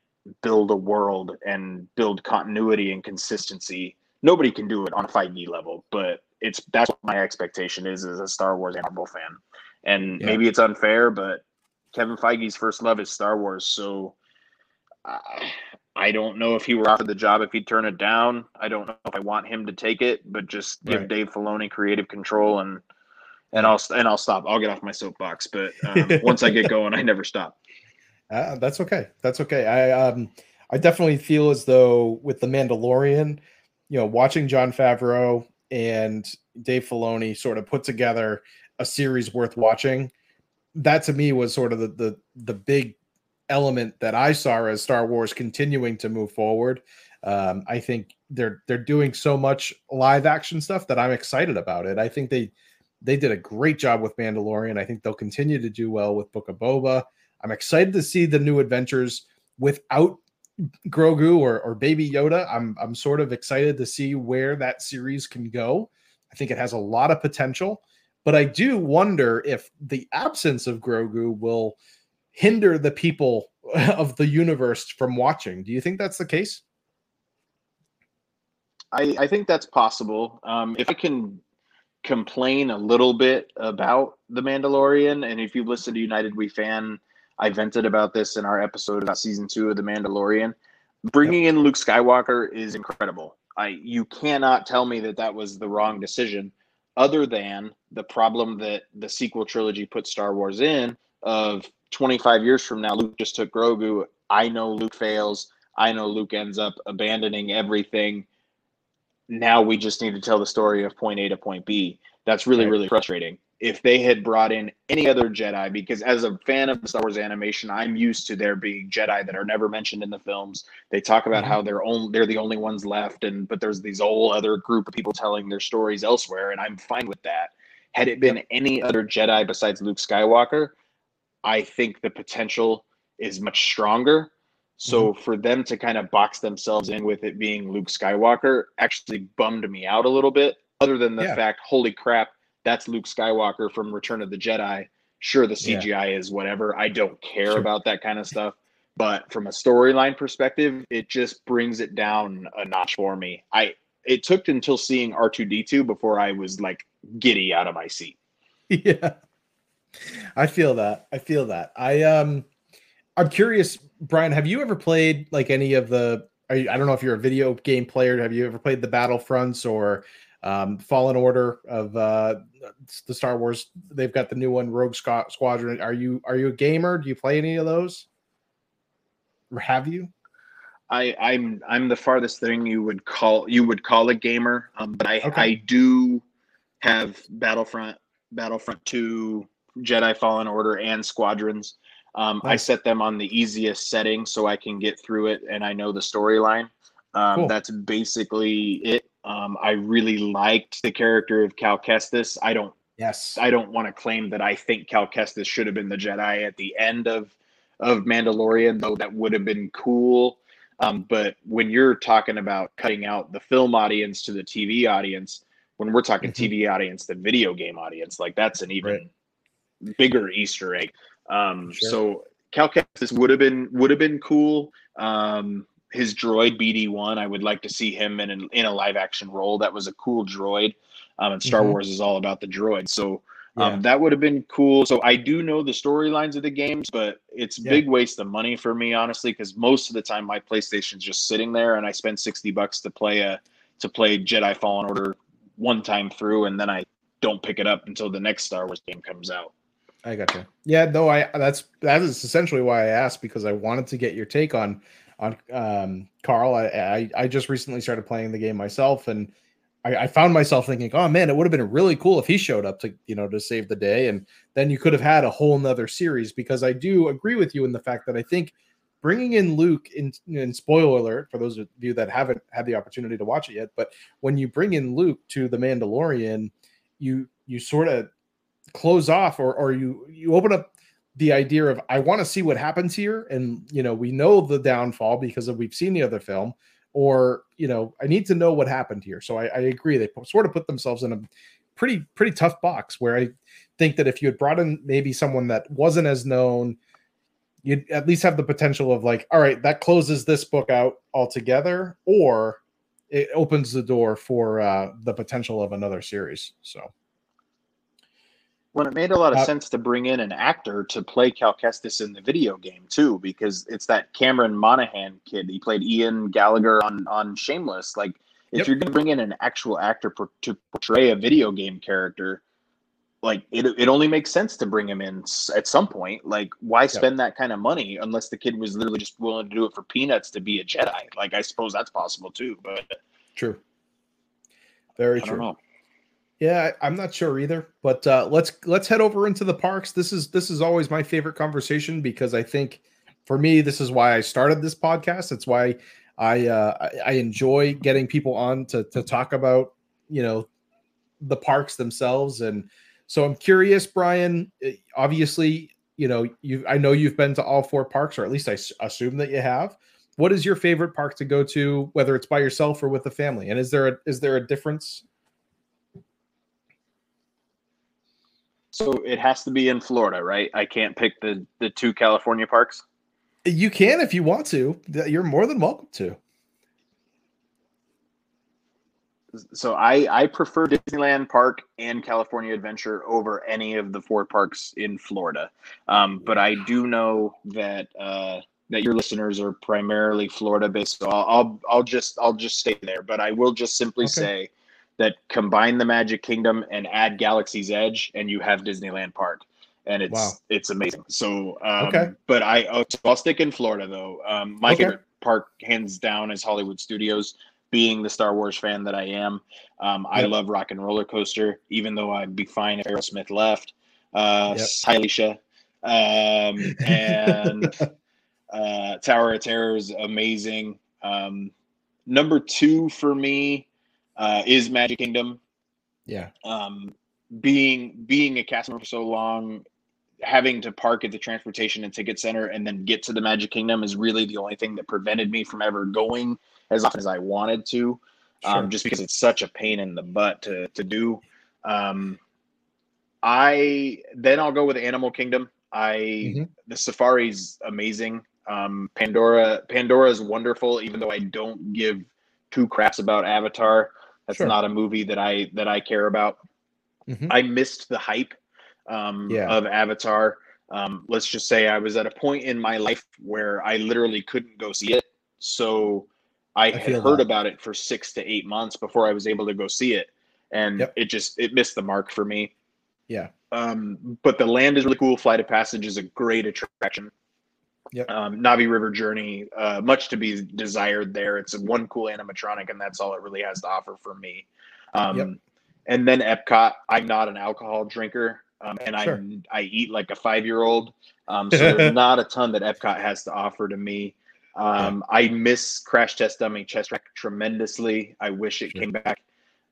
build a world and build continuity and consistency nobody can do it on a fight Feige level, but it's that's what my expectation is as a Star Wars and Marvel fan. And Yeah. maybe it's unfair, but Kevin Feige's first love is Star Wars, so I, I don't know if he were offered the job if he'd turn it down. I don't know if I want him to take it, but just give Right. Dave Filoni creative control and and I'll and I'll stop. I'll get off my soapbox, but um, once I get going, I never stop. Uh, that's okay. That's okay. I um I definitely feel as though with the Mandalorian, you know, watching Jon Favreau and Dave Filoni sort of put together a series worth watching. That to me was sort of the the the big element that I saw as Star Wars continuing to move forward. Um, I think they're they're doing so much live action stuff that I'm excited about it. I think they they did a great job with Mandalorian. I think they'll continue to do well with Book of Boba. I'm excited to see the new adventures without Grogu or, or Baby Yoda. I'm I'm sort of excited to see where that series can go. I think it has a lot of potential, but I do wonder if the absence of Grogu will hinder the people of the universe from watching. Do you think that's the case? I, I think that's possible. Um, if I can complain a little bit about The Mandalorian, and if you listen to United We Fan, I vented about this in our episode about season two of The Mandalorian. Bringing in Luke Skywalker is incredible. I you cannot tell me that that was the wrong decision, other than the problem that the sequel trilogy put Star Wars in of 25 years from now, Luke just took Grogu. I know Luke fails. I know Luke ends up abandoning everything. Now we just need to tell the story of point A to point B. That's really, really frustrating if they had brought in any other Jedi, because as a fan of the Star Wars animation, I'm used to there being Jedi that are never mentioned in the films. They talk about mm-hmm. how they're only they're the only ones left, and but there's these whole other group of people telling their stories elsewhere, and I'm fine with that. Had it been any other Jedi besides Luke Skywalker, I think the potential is much stronger. So mm-hmm. for them to kind of box themselves in with it being Luke Skywalker actually bummed me out a little bit. Other than the yeah. fact, holy crap, that's Luke Skywalker from Return of the Jedi. Sure, the CGI yeah. is whatever. I don't care sure. about that kind of stuff. But from a storyline perspective, it just brings it down a notch for me. I it took until seeing R2D2 before I was like giddy out of my seat. Yeah. I feel that. I feel that. I um I'm curious, Bryan, have you ever played like any of the you, I don't know if you're a video game player. Have you ever played the Battlefronts or um, Fallen Order of uh, the Star Wars. They've got the new one, Rogue Squadron. Are you are you a gamer? Do you play any of those? Or have you? I, I'm I'm the farthest thing you would call you would call a gamer, um, but I okay. I do have Battlefront, Battlefront Two, Jedi Fallen Order, and Squadrons. Um, nice. I set them on the easiest setting so I can get through it, and I know the storyline. Um, cool. That's basically it. Um, I really liked the character of Cal Kestis. I don't. Yes. I don't want to claim that I think Cal Kestis should have been the Jedi at the end of of Mandalorian, though that would have been cool. Um, but when you're talking about cutting out the film audience to the TV audience, when we're talking mm-hmm. TV audience, the video game audience, like that's an even right. bigger Easter egg. Um, sure. So Cal Kestis would have been would have been cool. Um, his droid BD1. I would like to see him in a, in a live action role. That was a cool droid. Um, and Star mm-hmm. Wars is all about the droid. So um, yeah. that would have been cool. So I do know the storylines of the games, but it's yeah. big waste of money for me, honestly, because most of the time my PlayStation's just sitting there and I spend 60 bucks to play a to play Jedi Fallen Order one time through, and then I don't pick it up until the next Star Wars game comes out. I got you. Yeah, no, I that's that is essentially why I asked because I wanted to get your take on on um, Cal. I, I, I just recently started playing the game myself, and I, I, found myself thinking, oh man, it would have been really cool if he showed up to you know to save the day, and then you could have had a whole nother series. Because I do agree with you in the fact that I think bringing in Luke in, in spoiler alert for those of you that haven't had the opportunity to watch it yet, but when you bring in Luke to the Mandalorian, you you sort of close off or or you you open up the idea of I want to see what happens here, and you know we know the downfall because of we've seen the other film, or you know I need to know what happened here. So I, I agree they sort of put themselves in a pretty pretty tough box where I think that if you had brought in maybe someone that wasn't as known, you'd at least have the potential of like, all right, that closes this book out altogether, or it opens the door for uh, the potential of another series. So when it made a lot of uh, sense to bring in an actor to play Cal Kestis in the video game too, because it's that Cameron Monaghan kid. He played Ian Gallagher on on Shameless. Like, if yep. you're going to bring in an actual actor per, to portray a video game character, like it, it only makes sense to bring him in at some point. Like, why spend yep. that kind of money unless the kid was literally just willing to do it for peanuts to be a Jedi? Like, I suppose that's possible too. But true, very true. Yeah, I'm not sure either. But uh, let's let's head over into the parks. This is this is always my favorite conversation because I think for me this is why I started this podcast. It's why I uh, I enjoy getting people on to to talk about you know the parks themselves. And so I'm curious, Bryan. Eh, obviously, you know you I know you've been to all four parks, or at least I assume that you have. What is your favorite park to go to, whether it's by yourself or with the family? And is there a, is there a difference So it has to be in Florida, right? I can't pick the the two California parks. You can if you want to. You're more than welcome to. So I I prefer Disneyland Park and California Adventure over any of the four parks in Florida. Um, but I do know that uh, that your listeners are primarily Florida based, so I'll, I'll I'll just I'll just stay there. But I will just simply Okay. say that combine the Magic Kingdom and add Galaxy's Edge, and you have Disneyland Park, and it's Wow. it's amazing. So um, Okay. but I oh, so I'll stick in Florida though. Um, my Okay. favorite park, hands down, is Hollywood Studios. Being the Star Wars fan that I am, um, I love Rock and Roller Coaster. Even though I'd be fine if Aerosmith left. Uh, Yep. Hi, Alicia. Um, and uh, Tower of Terror is amazing. Um, number two for me uh, is Magic Kingdom. yeah. Um, being being a cast member for so long, having to park at the transportation and ticket center and then get to the Magic Kingdom is really the only thing that prevented me from ever going as often as I wanted to. Sure. Um, just because it's such a pain in the butt to to do. Um, I then I'll go with Animal Kingdom. I Mhm. the safari's amazing. Um, Pandora Pandora is wonderful, even though I don't give two craps about Avatar. That's Sure. not a movie that I that I care about. Mhm. I missed the hype um, Yeah. of Avatar. Um, let's just say I was at a point in my life where I literally couldn't go see it. So I, I had heard that. about it for six to eight months before I was able to go see it. And Yep. it just it missed the mark for me. Yeah. Um, but the land is really cool. Flight of Passage is a great attraction. Yep. Um, Na'vi River Journey, uh, much to be desired there. It's one cool animatronic, and that's all it really has to offer for me. Um, Yep. And then Epcot. I'm not an alcohol drinker, um, and Sure. I I eat like a five year old. Um, so there's not a ton that Epcot has to offer to me. Um, I miss Crash Test Dummy Test Track tremendously. I wish it Sure. came back.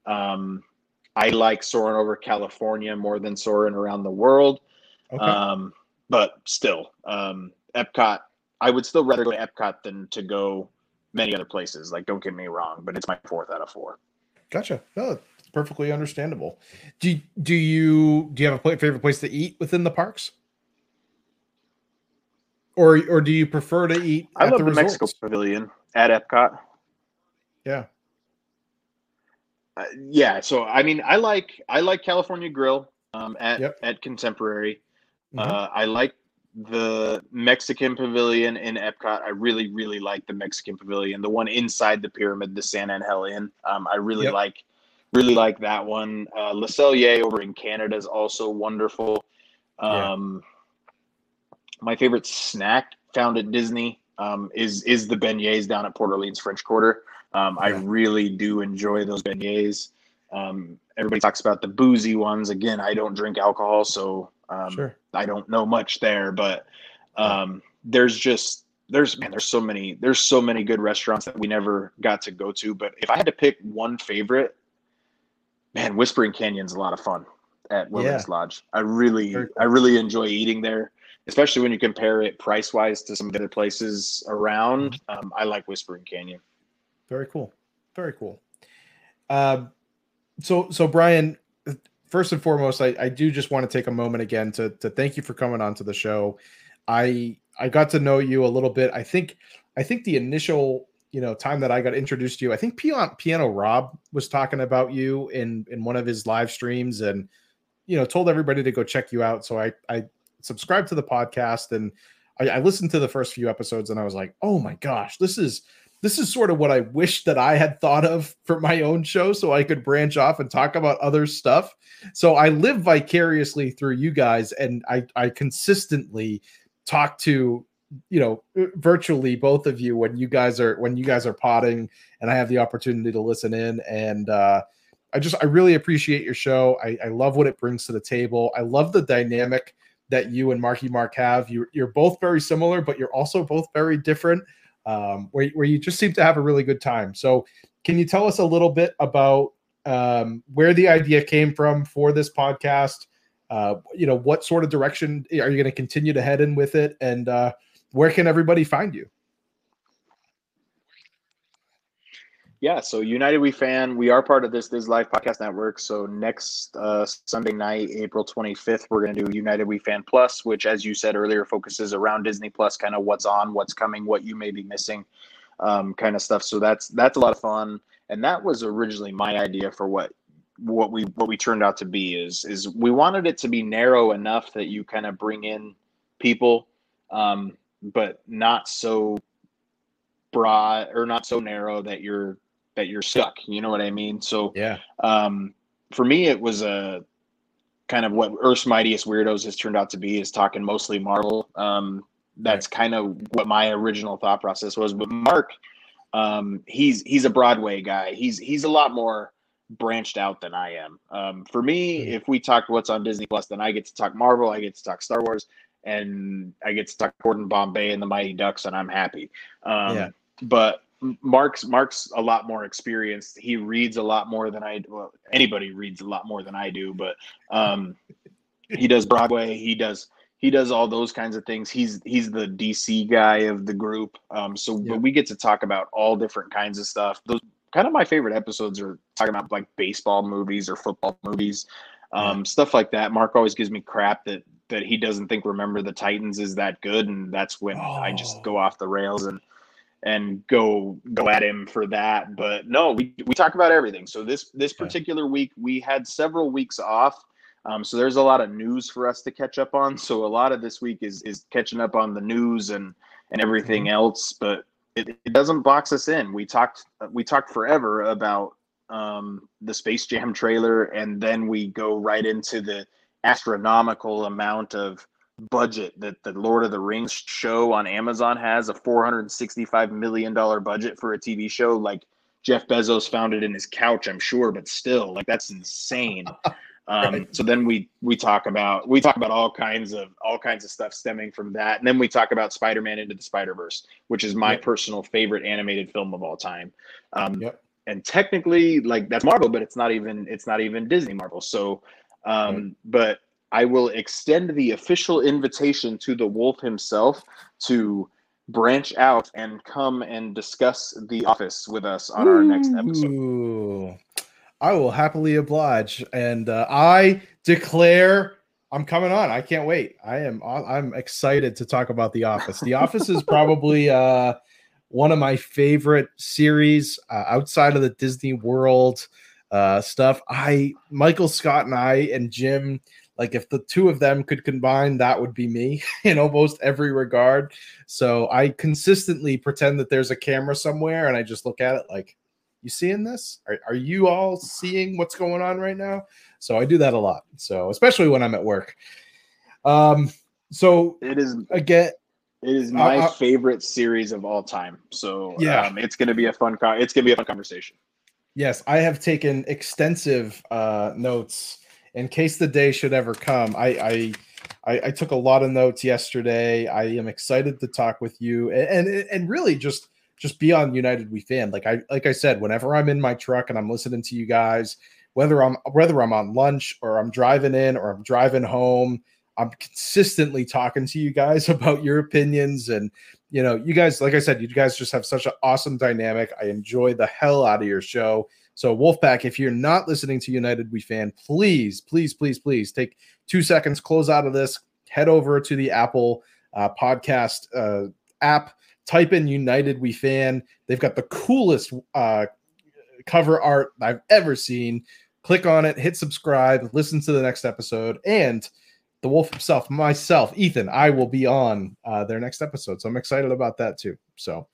Um, I like soaring over California more than soaring around the world. Okay. Um, but still, um, Epcot, I would still rather go to Epcot than to go many other places. Like, don't get me wrong, but it's my fourth out of four. Gotcha. No, perfectly understandable. Do do you do you have a favorite place to eat within the parks? Or or do you prefer to eat I at love the, the, Mexico? Pavilion at Epcot. Yeah. Uh, yeah, so I mean, I like I like California Grill um, at Yep. at Contemporary. Mhm. Uh, I like the Mexican Pavilion in Epcot. I really, really like the Mexican Pavilion, the one inside the pyramid, the San Angel Inn. Um, I really Yep. like, really like that one. Uh, Le Cellier over in Canada is also wonderful. Yeah. Um, My favorite snack found at Disney um, is is the beignets down at Port Orleans French Quarter. Um, I really do enjoy those beignets. Um, everybody talks about the boozy ones. Again, I don't drink alcohol, so um, Sure. I don't know much there, but um, there's just there's man, there's so many there's so many good restaurants that we never got to go to. But if I had to pick one favorite, man, Whispering Canyon's a lot of fun at Wilderness Lodge. I really cool. I really enjoy eating there, especially when you compare it price wise to some of the other places around. Mm-hmm. Um, I like Whispering Canyon. Very cool. Very cool. Um, so so Bryan, first and foremost, I, I do just want to take a moment again to to thank you for coming on to the show. I I got to know you a little bit. I think I think the initial you know time that I got introduced to you, I think Piano, Piano Rob was talking about you in in one of his live streams and you know told everybody to go check you out. So I I subscribed to the podcast and I, I listened to the first few episodes and I was like, oh my gosh, this is this is sort of what I wish that I had thought of for my own show so I could branch off and talk about other stuff. So I live vicariously through you guys and I I consistently talk to you know virtually both of you when you guys are when you guys are potting and I have the opportunity to listen in and uh I just I really appreciate your show. I, I love what it brings to the table. I love the dynamic that you and Marky Mark have. You you're both very similar, but you're also both very different um, where, where you just seem to have a really good time. So, can you tell us a little bit about um, where the idea came from for this podcast? Uh, you know, what sort of direction are you going to continue to head in with it, and uh, where can everybody find you? Yeah, so United We Fan, we are part of this This Live Podcast Network. So next uh, Sunday night, April 25th, we're going to do United We Fan Plus, which, as you said earlier, focuses around Disney Plus, kind of what's on, what's coming, what you may be missing, um, kind of stuff. So that's that's a lot of fun, and that was originally my idea for what what we what we turned out to be is is we wanted it to be narrow enough that you kind of bring in people um, but not so broad or not so narrow that you're that you're stuck. You know what I mean? So yeah. Um, for me, it was a kind of what Earth's Mightiest Weirdos has turned out to be is talking mostly Marvel. Um, that's kind of what my original thought process was. But Mark, um, he's he's a Broadway guy. He's he's a lot more branched out than I am. Um, for me, mm-hmm. if we talk what's on Disney Plus, then I get to talk Marvel, I get to talk Star Wars, and I get to talk Gordon Bombay and the Mighty Ducks, and I'm happy. Um, yeah. But Mark's Mark's a lot more experienced. He reads a lot more than I. Well, anybody reads a lot more than I do, but um, he does Broadway. He does he does all those kinds of things. He's he's the DC guy of the group. Um, so yeah. but we get to talk about all different kinds of stuff. Those kind of my favorite episodes are talking about like baseball movies or football movies, um, yeah. stuff like that. Mark always gives me crap that that he doesn't think Remember the Titans is that good, and that's when oh. I just go off the rails and and go go at him for that. But no, we we talk about everything. So this this particular week we had several weeks off. Um, so there's a lot of news for us to catch up on. So a lot of this week is is catching up on the news and and everything mm-hmm. else. But it, it doesn't box us in. We talked we talked forever about um, the Space Jam trailer, and then we go right into the astronomical amount of budget that the Lord of the Rings show on Amazon has a 465 million dollar budget for a TV show like Jeff Bezos found it in his couch I'm sure but still like that's insane um, right. so then we we talk about we talk about all kinds of all kinds of stuff stemming from that and then we talk about Spider-Man into the Spider-Verse which is my yep. personal favorite animated film of all time um, yep. and technically like that's Marvel but it's not even it's not even Disney Marvel so um, right. but I will extend the official invitation to the wolf himself to branch out and come and discuss The Office with us on our next episode. I will happily oblige, and uh, I declare I'm coming on. I can't wait. I am. I'm excited to talk about The Office. The Office is probably uh, one of my favorite series uh, outside of the Disney World uh, stuff. I Michael Scott and I and Jim like if the two of them could combine, that would be me in almost every regard. So I consistently pretend that there's a camera somewhere and I just look at it like, you seeing this? Are, are you all seeing what's going on right now? So I do that a lot. So especially when I'm at work. Um, so it is again. It is my uh, favorite series of all time. So yeah, um, it's gonna be a fun. Co- it's gonna be a fun conversation. Yes, I have taken extensive uh, notes in case the day should ever come. I, I, I, I took a lot of notes yesterday. I am excited to talk with you and, and, and really just just be on United We Fan. Like I like I said, whenever I'm in my truck and I'm listening to you guys, whether I'm whether I'm on lunch or I'm driving in or I'm driving home, I'm consistently talking to you guys about your opinions and you know, you guys, like I said, you guys just have such an awesome dynamic. I enjoy the hell out of your show. So, Wolfpack, if you're not listening to United We Fan, please, please, please, please take two seconds, close out of this, head over to the Apple uh, podcast uh, app, type in United We Fan. They've got the coolest uh, cover art I've ever seen. Click on it, hit subscribe, listen to the next episode, and the wolf himself, myself, Ethan, I will be on uh, their next episode. So I'm excited about that too. So,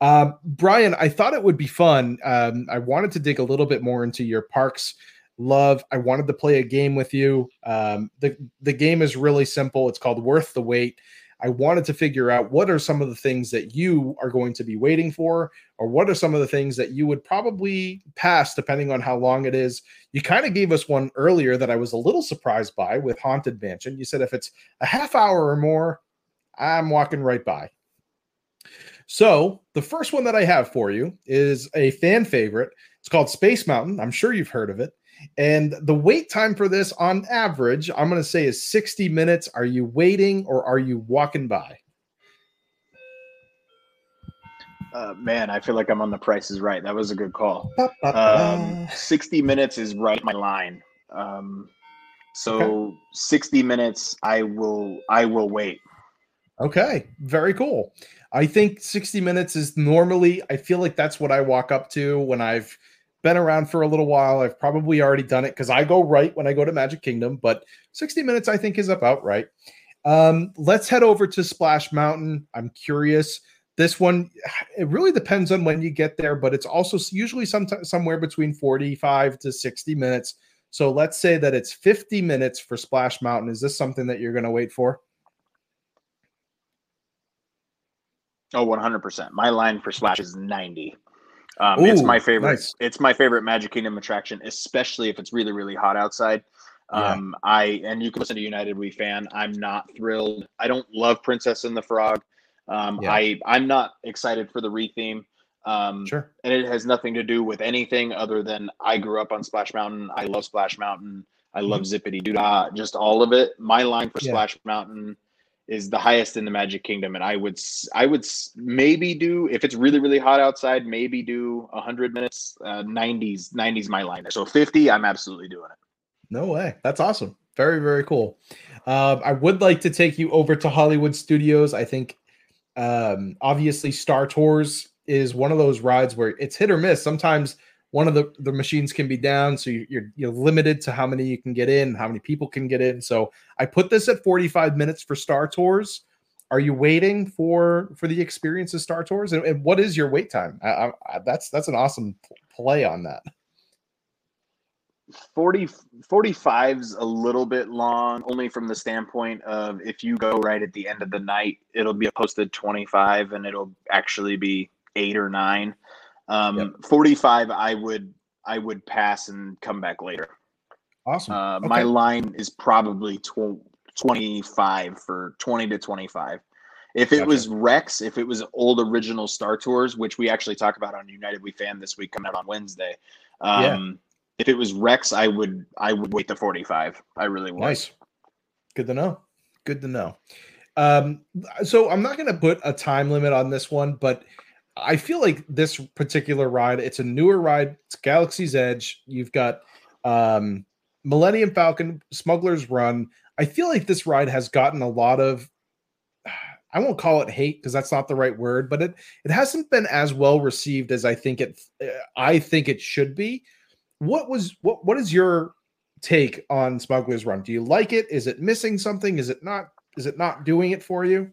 um, Bryan, I thought it would be fun. Um, I wanted to dig a little bit more into your parks love. I wanted to play a game with you. Um, the the game is really simple. It's called Worth the Wait. I wanted to figure out what are some of the things that you are going to be waiting for, or what are some of the things that you would probably pass depending on how long it is. You kind of gave us one earlier that I was a little surprised by with Haunted Mansion. You said if it's a half hour or more, I'm walking right by. So, the first one that I have for you is a fan favorite. It's called Space Mountain. I'm sure you've heard of it. And the wait time for this on average, I'm going to say is 60 minutes. Are you waiting or are you walking by? Uh, man, I feel like I'm on the Price is Right. That was a good call. Um, 60 minutes is right my line. Um, so okay. 60 minutes, I will I will wait. Okay, very cool. I think 60 minutes is normally. I feel like that's what I walk up to when I've been around for a little while. I've probably already done it because I go right when I go to Magic Kingdom, but 60 minutes I think is about right. Um, let's head over to Splash Mountain. I'm curious. This one, it really depends on when you get there, but it's also usually some somewhere between 45 to 60 minutes. So let's say that it's 50 minutes for Splash Mountain. Is this something that you're going to wait for? Oh, 100%. My line for Splash is 90. Um, Ooh, it's my favorite. Nice. It's my favorite Magic Kingdom attraction, especially if it's really, really hot outside. Um, yeah. I and you can listen to United We fan. I'm not thrilled. I don't love Princess and the Frog. Um, yeah. I I'm not excited for the retheme. Um, sure. And it has nothing to do with anything other than I grew up on Splash Mountain. I love Splash Mountain. I love mm-hmm. Zip-a-Dee-Doo-Dah. Just all of it. My line for yeah. Splash Mountain is the highest in the Magic Kingdom, and I would I would maybe do if it's really really hot outside, maybe do hundred minutes. Uh, 90s 90s my line. So 50, I'm absolutely doing it. No way. That's awesome. Very, very cool. Um, I would like to take you over to Hollywood Studios. I think um, obviously Star Tours is one of those rides where it's hit or miss. Sometimes one of the, the machines can be down, so you're you're limited to how many you can get in, how many people can get in. So I put this at 45 minutes for Star Tours. Are you waiting for for the experience of Star Tours? And, and what is your wait time? I, I, that's that's an awesome play on that. 40 45's a little bit long only from the standpoint of if you go right at the end of the night it'll be a posted 25 and it'll actually be 8 or 9 um, yep. 45 i would i would pass and come back later awesome uh, okay. my line is probably tw- 25 for 20 to 25 if it gotcha. was rex if it was old original star tours which we actually talk about on united we fan this week coming out on wednesday um, yeah if it was Rex, I would I would wait the 45. I really would. Nice. Good to know. Good to know. Um, so I'm not going to put a time limit on this one, but I feel like this particular ride, it's a newer ride. It's Galaxy's Edge. You've got um, Millennium Falcon, Smuggler's Run. I feel like this ride has gotten a lot of I won't call it hate because that's not the right word, but it it hasn't been as well received as I think it I think it should be what was what what is your take on Smuggler's Run? Do you like it? Is it missing something? Is it not? Is it not doing it for you?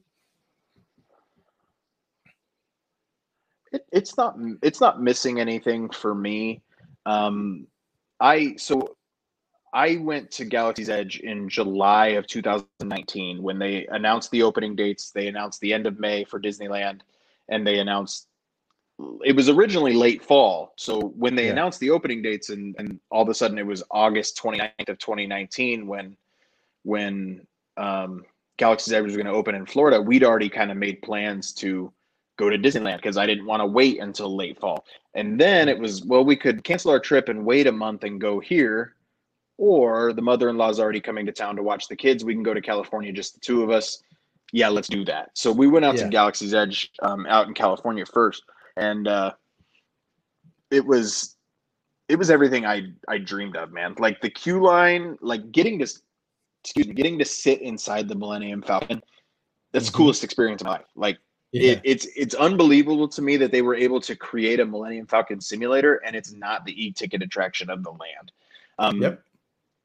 It, it's not. It's not missing anything for me. Um, I so I went to Galaxy's Edge in July of 2019 when they announced the opening dates. They announced the end of May for Disneyland, and they announced it was originally late fall. So when they yeah. announced the opening dates and, and all of a sudden it was August 29th of 2019 when when um, Galaxy's Edge was going to open in Florida, we'd already kind of made plans to go to Disneyland because I didn't want to wait until late fall. And then it was, well, we could cancel our trip and wait a month and go here. Or the mother in law is already coming to town to watch the kids. We can go to California, just the two of us. Yeah, let's do that. So we went out yeah. to Galaxy's Edge um, out in California first and uh, it was it was everything I I dreamed of, man. Like the queue line, like getting to excuse me, getting to sit inside the Millennium Falcon. That's mm-hmm. the coolest experience in my life. Like yeah. it, it's it's unbelievable to me that they were able to create a Millennium Falcon simulator and it's not the e-ticket attraction of the land. Um, yep.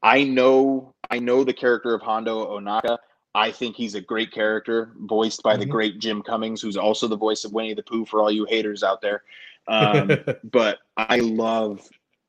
I know I know the character of Hondo Ohnaka. I think he's a great character, voiced by mm-hmm. the great Jim Cummings, who's also the voice of Winnie the Pooh for all you haters out there. Um, but I love,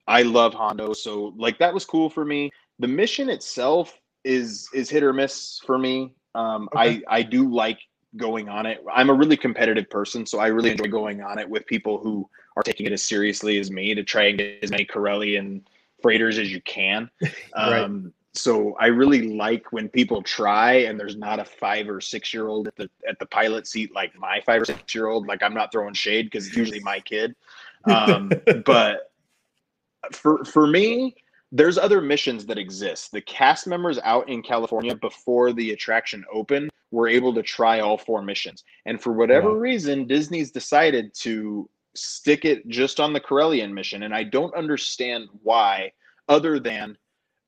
I love Hondo. So like that was cool for me. The mission itself is is hit or miss for me. Um, okay. I I do like going on it. I'm a really competitive person, so I really enjoy going on it with people who are taking it as seriously as me to try and get as many Corellian freighters as you can. right. Um, so I really like when people try and there's not a five or six year old at the at the pilot seat like my five or six year old. Like I'm not throwing shade because it's usually my kid. Um, but for for me, there's other missions that exist. The cast members out in California before the attraction opened were able to try all four missions, and for whatever wow. reason, Disney's decided to stick it just on the Corellian mission, and I don't understand why, other than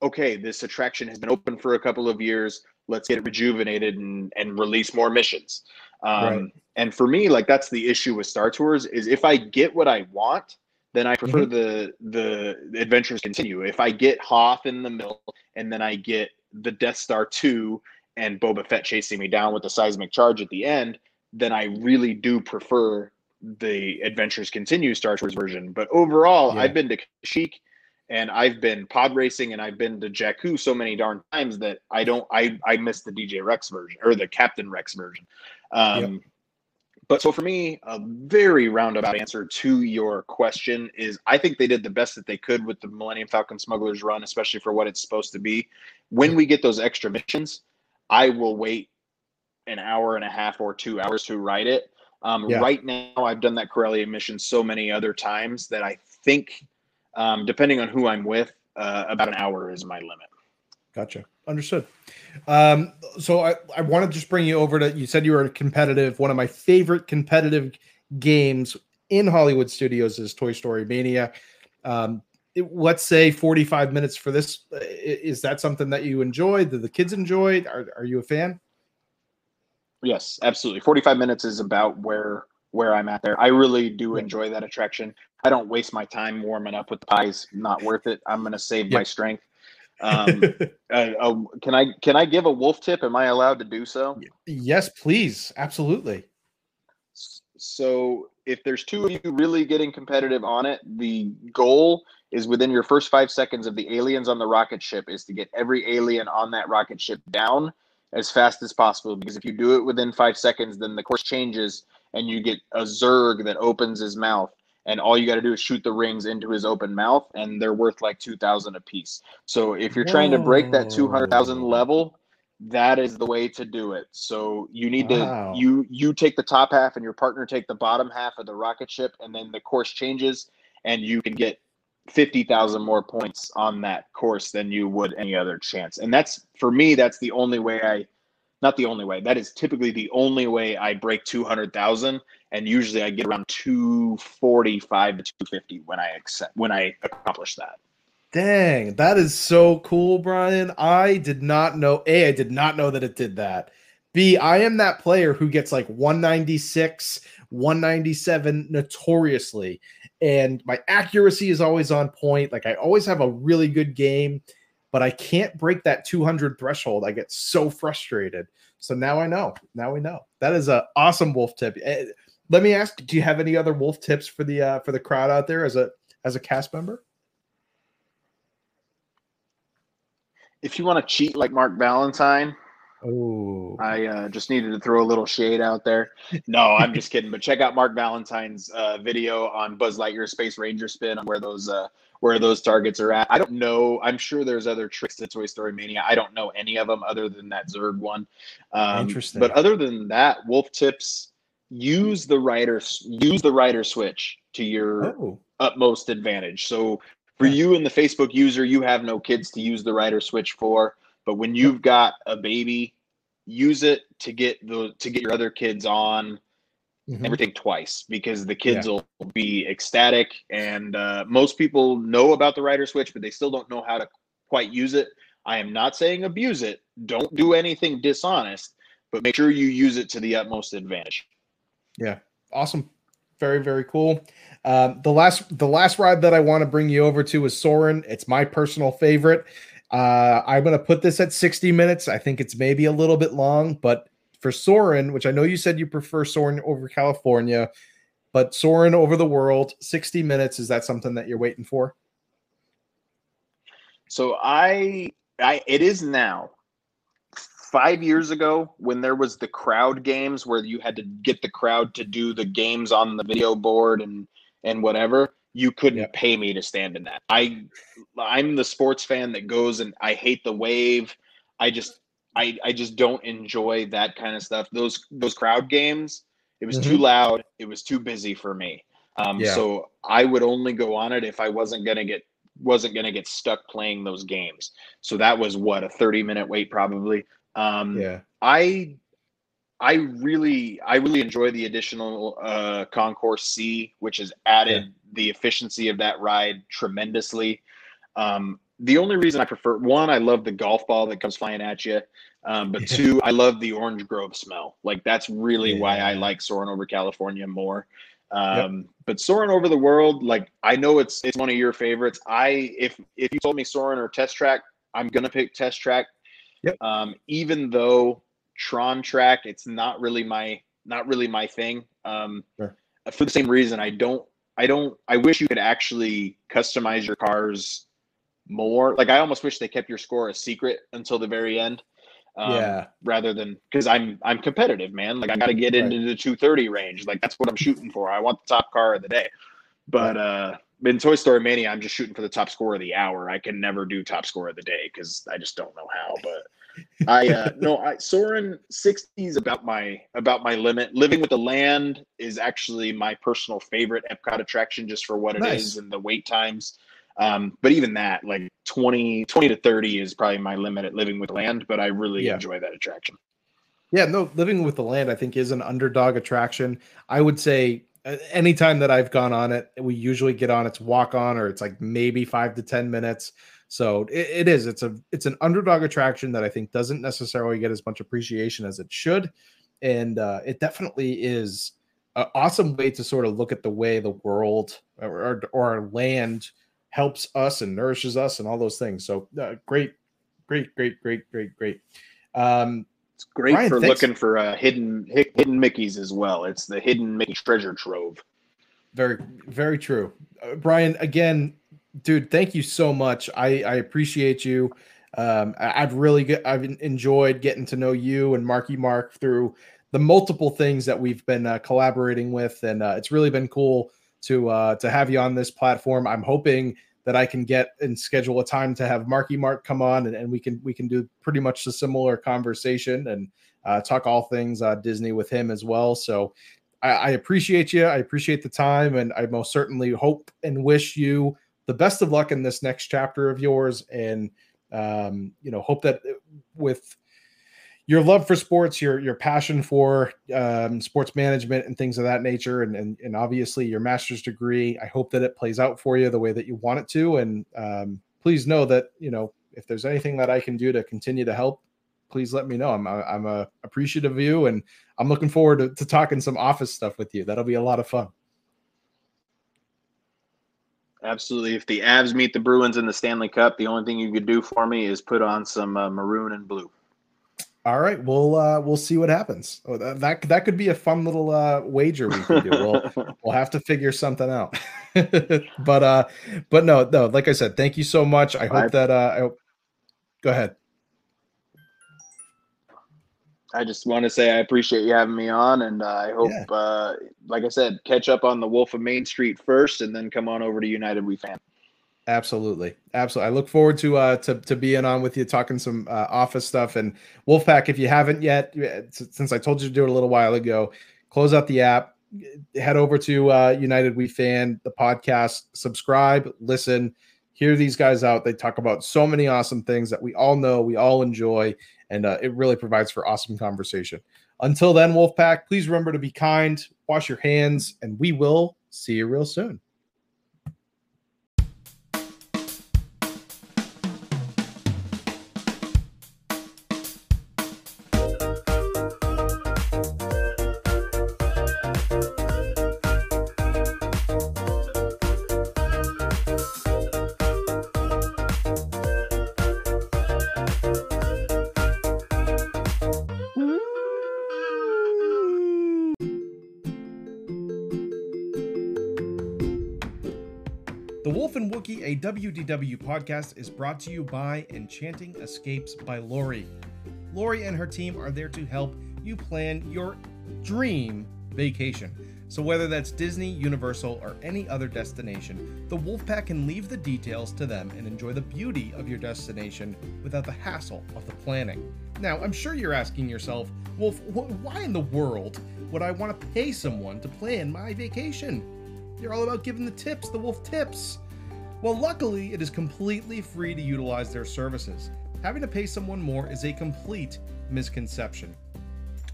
okay, this attraction has been open for a couple of years. Let's get it rejuvenated and, and release more missions. Um, right. And for me, like that's the issue with Star Tours is if I get what I want, then I prefer mm-hmm. the, the the adventures continue. If I get Hoth in the middle and then I get the Death Star two and Boba Fett chasing me down with the seismic charge at the end, then I really do prefer the Adventures Continue Star Wars version. But overall, yeah. I've been to Kashyyyk and I've been pod racing and I've been to Jakku so many darn times that I don't I I miss the DJ Rex version or the Captain Rex version. Um, yep. But so for me, a very roundabout answer to your question is I think they did the best that they could with the Millennium Falcon Smugglers run, especially for what it's supposed to be. When we get those extra missions, I will wait an hour and a half or two hours to write it. Um, yeah. Right now, I've done that Corellia mission so many other times that I think, um, depending on who I'm with, uh, about an hour is my limit. Gotcha. Understood. Um, so I, I want to just bring you over to you said you were competitive. One of my favorite competitive games in Hollywood studios is Toy Story Mania. Um, let's say 45 minutes for this. Is that something that you enjoy? Do the kids enjoy? Are, are you a fan? Yes, absolutely. 45 minutes is about where where I'm at there. I really do enjoy that attraction. I don't waste my time warming up with the pies. Not worth it. I'm going to save my strength. Um, uh, uh, can I can I give a wolf tip? Am I allowed to do so? Yes, please. Absolutely. So if there's two of you really getting competitive on it, the goal is within your first five seconds of the aliens on the rocket ship is to get every alien on that rocket ship down as fast as possible. Because if you do it within five seconds, then the course changes and you get a Zurg that opens his mouth and all you got to do is shoot the rings into his open mouth and they're worth like 2000 a piece so if you're Whoa. trying to break that 200000 level that is the way to do it so you need wow. to you you take the top half and your partner take the bottom half of the rocket ship and then the course changes and you can get 50,000 more points on that course than you would any other chance and that's for me that's the only way i not the only way. That is typically the only way I break 200,000 and usually I get around 245 to 250 when I accept when I accomplish that. Dang, that is so cool, Bryan. I did not know A, I did not know that it did that. B, I am that player who gets like 196, 197 notoriously. And my accuracy is always on point. Like I always have a really good game but I can't break that 200 threshold. I get so frustrated. So now I know. Now we know. That is an awesome wolf tip. Eh, let me ask: Do you have any other wolf tips for the uh, for the crowd out there as a as a cast member? If you want to cheat like Mark Valentine, Oh, I uh, just needed to throw a little shade out there. No, I'm just kidding. But check out Mark Valentine's uh, video on Buzz Lightyear Space Ranger spin on where those uh, where those targets are at. I don't know. I'm sure there's other tricks to Toy Story Mania. I don't know any of them other than that Zurg one. Um, Interesting. But other than that, Wolf Tips use the rider use the rider switch to your oh. utmost advantage. So for you and the Facebook user, you have no kids to use the rider switch for. But when you've got a baby, use it to get the to get your other kids on mm-hmm. everything twice because the kids yeah. will be ecstatic. And uh, most people know about the rider switch, but they still don't know how to quite use it. I am not saying abuse it. Don't do anything dishonest, but make sure you use it to the utmost advantage. Yeah, awesome. Very very cool. Um, the last the last ride that I want to bring you over to is Soarin'. It's my personal favorite. Uh, I'm going to put this at 60 minutes. I think it's maybe a little bit long, but for Soarin', which I know you said you prefer Soarin' over California, but Soarin' over the world, 60 minutes, is that something that you're waiting for? So I, I, it is now. Five years ago, when there was the crowd games where you had to get the crowd to do the games on the video board and and whatever, you couldn't yep. pay me to stand in that. I I'm the sports fan that goes and I hate the wave. I just I I just don't enjoy that kind of stuff. Those those crowd games, it was mm-hmm. too loud, it was too busy for me. Um, yeah. so I would only go on it if I wasn't gonna get wasn't gonna get stuck playing those games. So that was what a 30 minute wait probably. Um, yeah. I I really I really enjoy the additional uh, Concourse C, which has added yeah. the efficiency of that ride tremendously. Um, the only reason I prefer one, I love the golf ball that comes flying at you, um, but two, I love the orange grove smell. Like that's really yeah. why I like soaring over California more. Um, yep. But soaring over the world, like I know it's it's one of your favorites. I if if you told me soaring or test track, I'm gonna pick test track Yep. Um, even though Tron track, it's not really my not really my thing. Um, Sure. For the same reason, I don't I don't I wish you could actually customize your cars more. Like I almost wish they kept your score a secret until the very end. Um, Yeah. Rather than because I'm I'm competitive, man. Like I got to get Right. into the 230 range. Like that's what I'm shooting for. I want the top car of the day. But uh in Toy Story Mania, I'm just shooting for the top score of the hour. I can never do top score of the day because I just don't know how. But I uh no, I Soarin' 60 is about my about my limit. Living with the Land is actually my personal favorite Epcot attraction just for what it is Nice. and the wait times. Um, but even that, like 20, 20 to 30 is probably my limit at Living with the Land, but I really Yeah. enjoy that attraction. Yeah, no, living with the land, I think, is an underdog attraction. I would say uh, anytime that I've gone on it, we usually get on its walk on, or it's like maybe five to ten minutes. So it, it is. It's a it's an underdog attraction that I think doesn't necessarily get as much appreciation as it should, and uh, it definitely is an awesome way to sort of look at the way the world or, or, our land helps us and nourishes us and all those things. So uh, great, great, great, great, great, great. Um, It's great Bryan, for thanks- looking for uh, hidden hidden Mickeys as well. It's the hidden Mickey treasure trove. Very, very true. Uh, Bryan, again, dude, thank you so much. I, I appreciate you. Um, I, I've really get, I've enjoyed getting to know you and Marky Mark through the multiple things that we've been uh, collaborating with, and uh, it's really been cool to uh, to have you on this platform. I'm hoping that I can get and schedule a time to have Marky Mark come on, and, and we can we can do pretty much a similar conversation and uh, talk all things uh, Disney with him as well. So I, I appreciate you. I appreciate the time, and I most certainly hope and wish you the best of luck in this next chapter of yours. And um, you know, hope that uh, with your love for sports, your your passion for um, sports management and things of that nature, and, and and obviously your master's degree, I hope that it plays out for you the way that you want it to. And um, please know that you know if there's anything that I can do to continue to help, please let me know. I'm I'm uh, appreciative of you, and I'm looking forward to, to talking some office stuff with you. That'll be a lot of fun. Absolutely. If the Avs meet the Bruins in the Stanley Cup, the only thing you could do for me is put on some uh, maroon and blue. All right, we'll uh, we'll see what happens. Oh, that, that that could be a fun little uh, wager we could do. We'll we'll have to figure something out. but uh, but no, no. Like I said, thank you so much. I hope I- that uh, I hope, go ahead. I just want to say I appreciate you having me on, and uh, I hope, Yeah. uh, like I said, catch up on the Wolf of Main Street first, and then come on over to United We Fan. Absolutely, absolutely. I look forward to uh to to being on with you, talking some uh, office stuff and Wolfpack. If you haven't yet, uh, since I told you to do it a little while ago, close out the app, head over to uh, United We Fan, the podcast, subscribe, listen, hear these guys out. They talk about so many awesome things that we all know, we all enjoy, and uh, it really provides for awesome conversation. Until then, Wolfpack, please remember to be kind, wash your hands, and we will see you real soon. Wookie, a WDW podcast, is brought to you by Enchanting Escapes by Lori. Lori and her team are there to help you plan your dream vacation. So, whether that's Disney, Universal, or any other destination, the Wolfpack can leave the details to them and enjoy the beauty of your destination without the hassle of the planning. Now, I'm sure you're asking yourself, Wolf, wh- why in the world would I want to pay someone to plan my vacation? You're all about giving the tips, the Wolf tips. Well, luckily, it is completely free to utilize their services. Having to pay someone more is a complete misconception.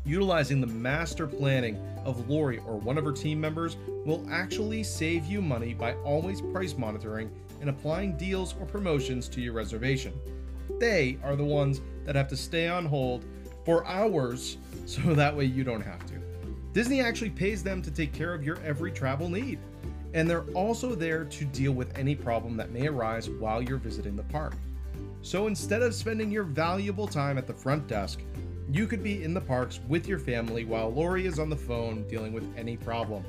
Utilizing the master planning of Lori or one of her team members will actually save you money by always price monitoring and applying deals or promotions to your reservation. They are the ones that have to stay on hold for hours so that way you don't have to. Disney actually pays them to take care of your every travel need. And they're also there to deal with any problem that may arise while you're visiting the park. So instead of spending your valuable time at the front desk, you could be in the parks with your family while Lori is on the phone dealing with any problem.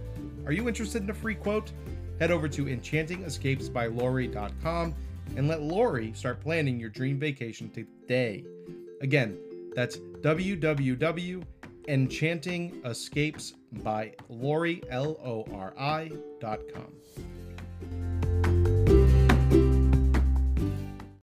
Are you interested in a free quote? Head over to enchantingescapesbylori.com and let Lori start planning your dream vacation today. Again, that's Enchanting Escapes by Lori, L O R I dot com.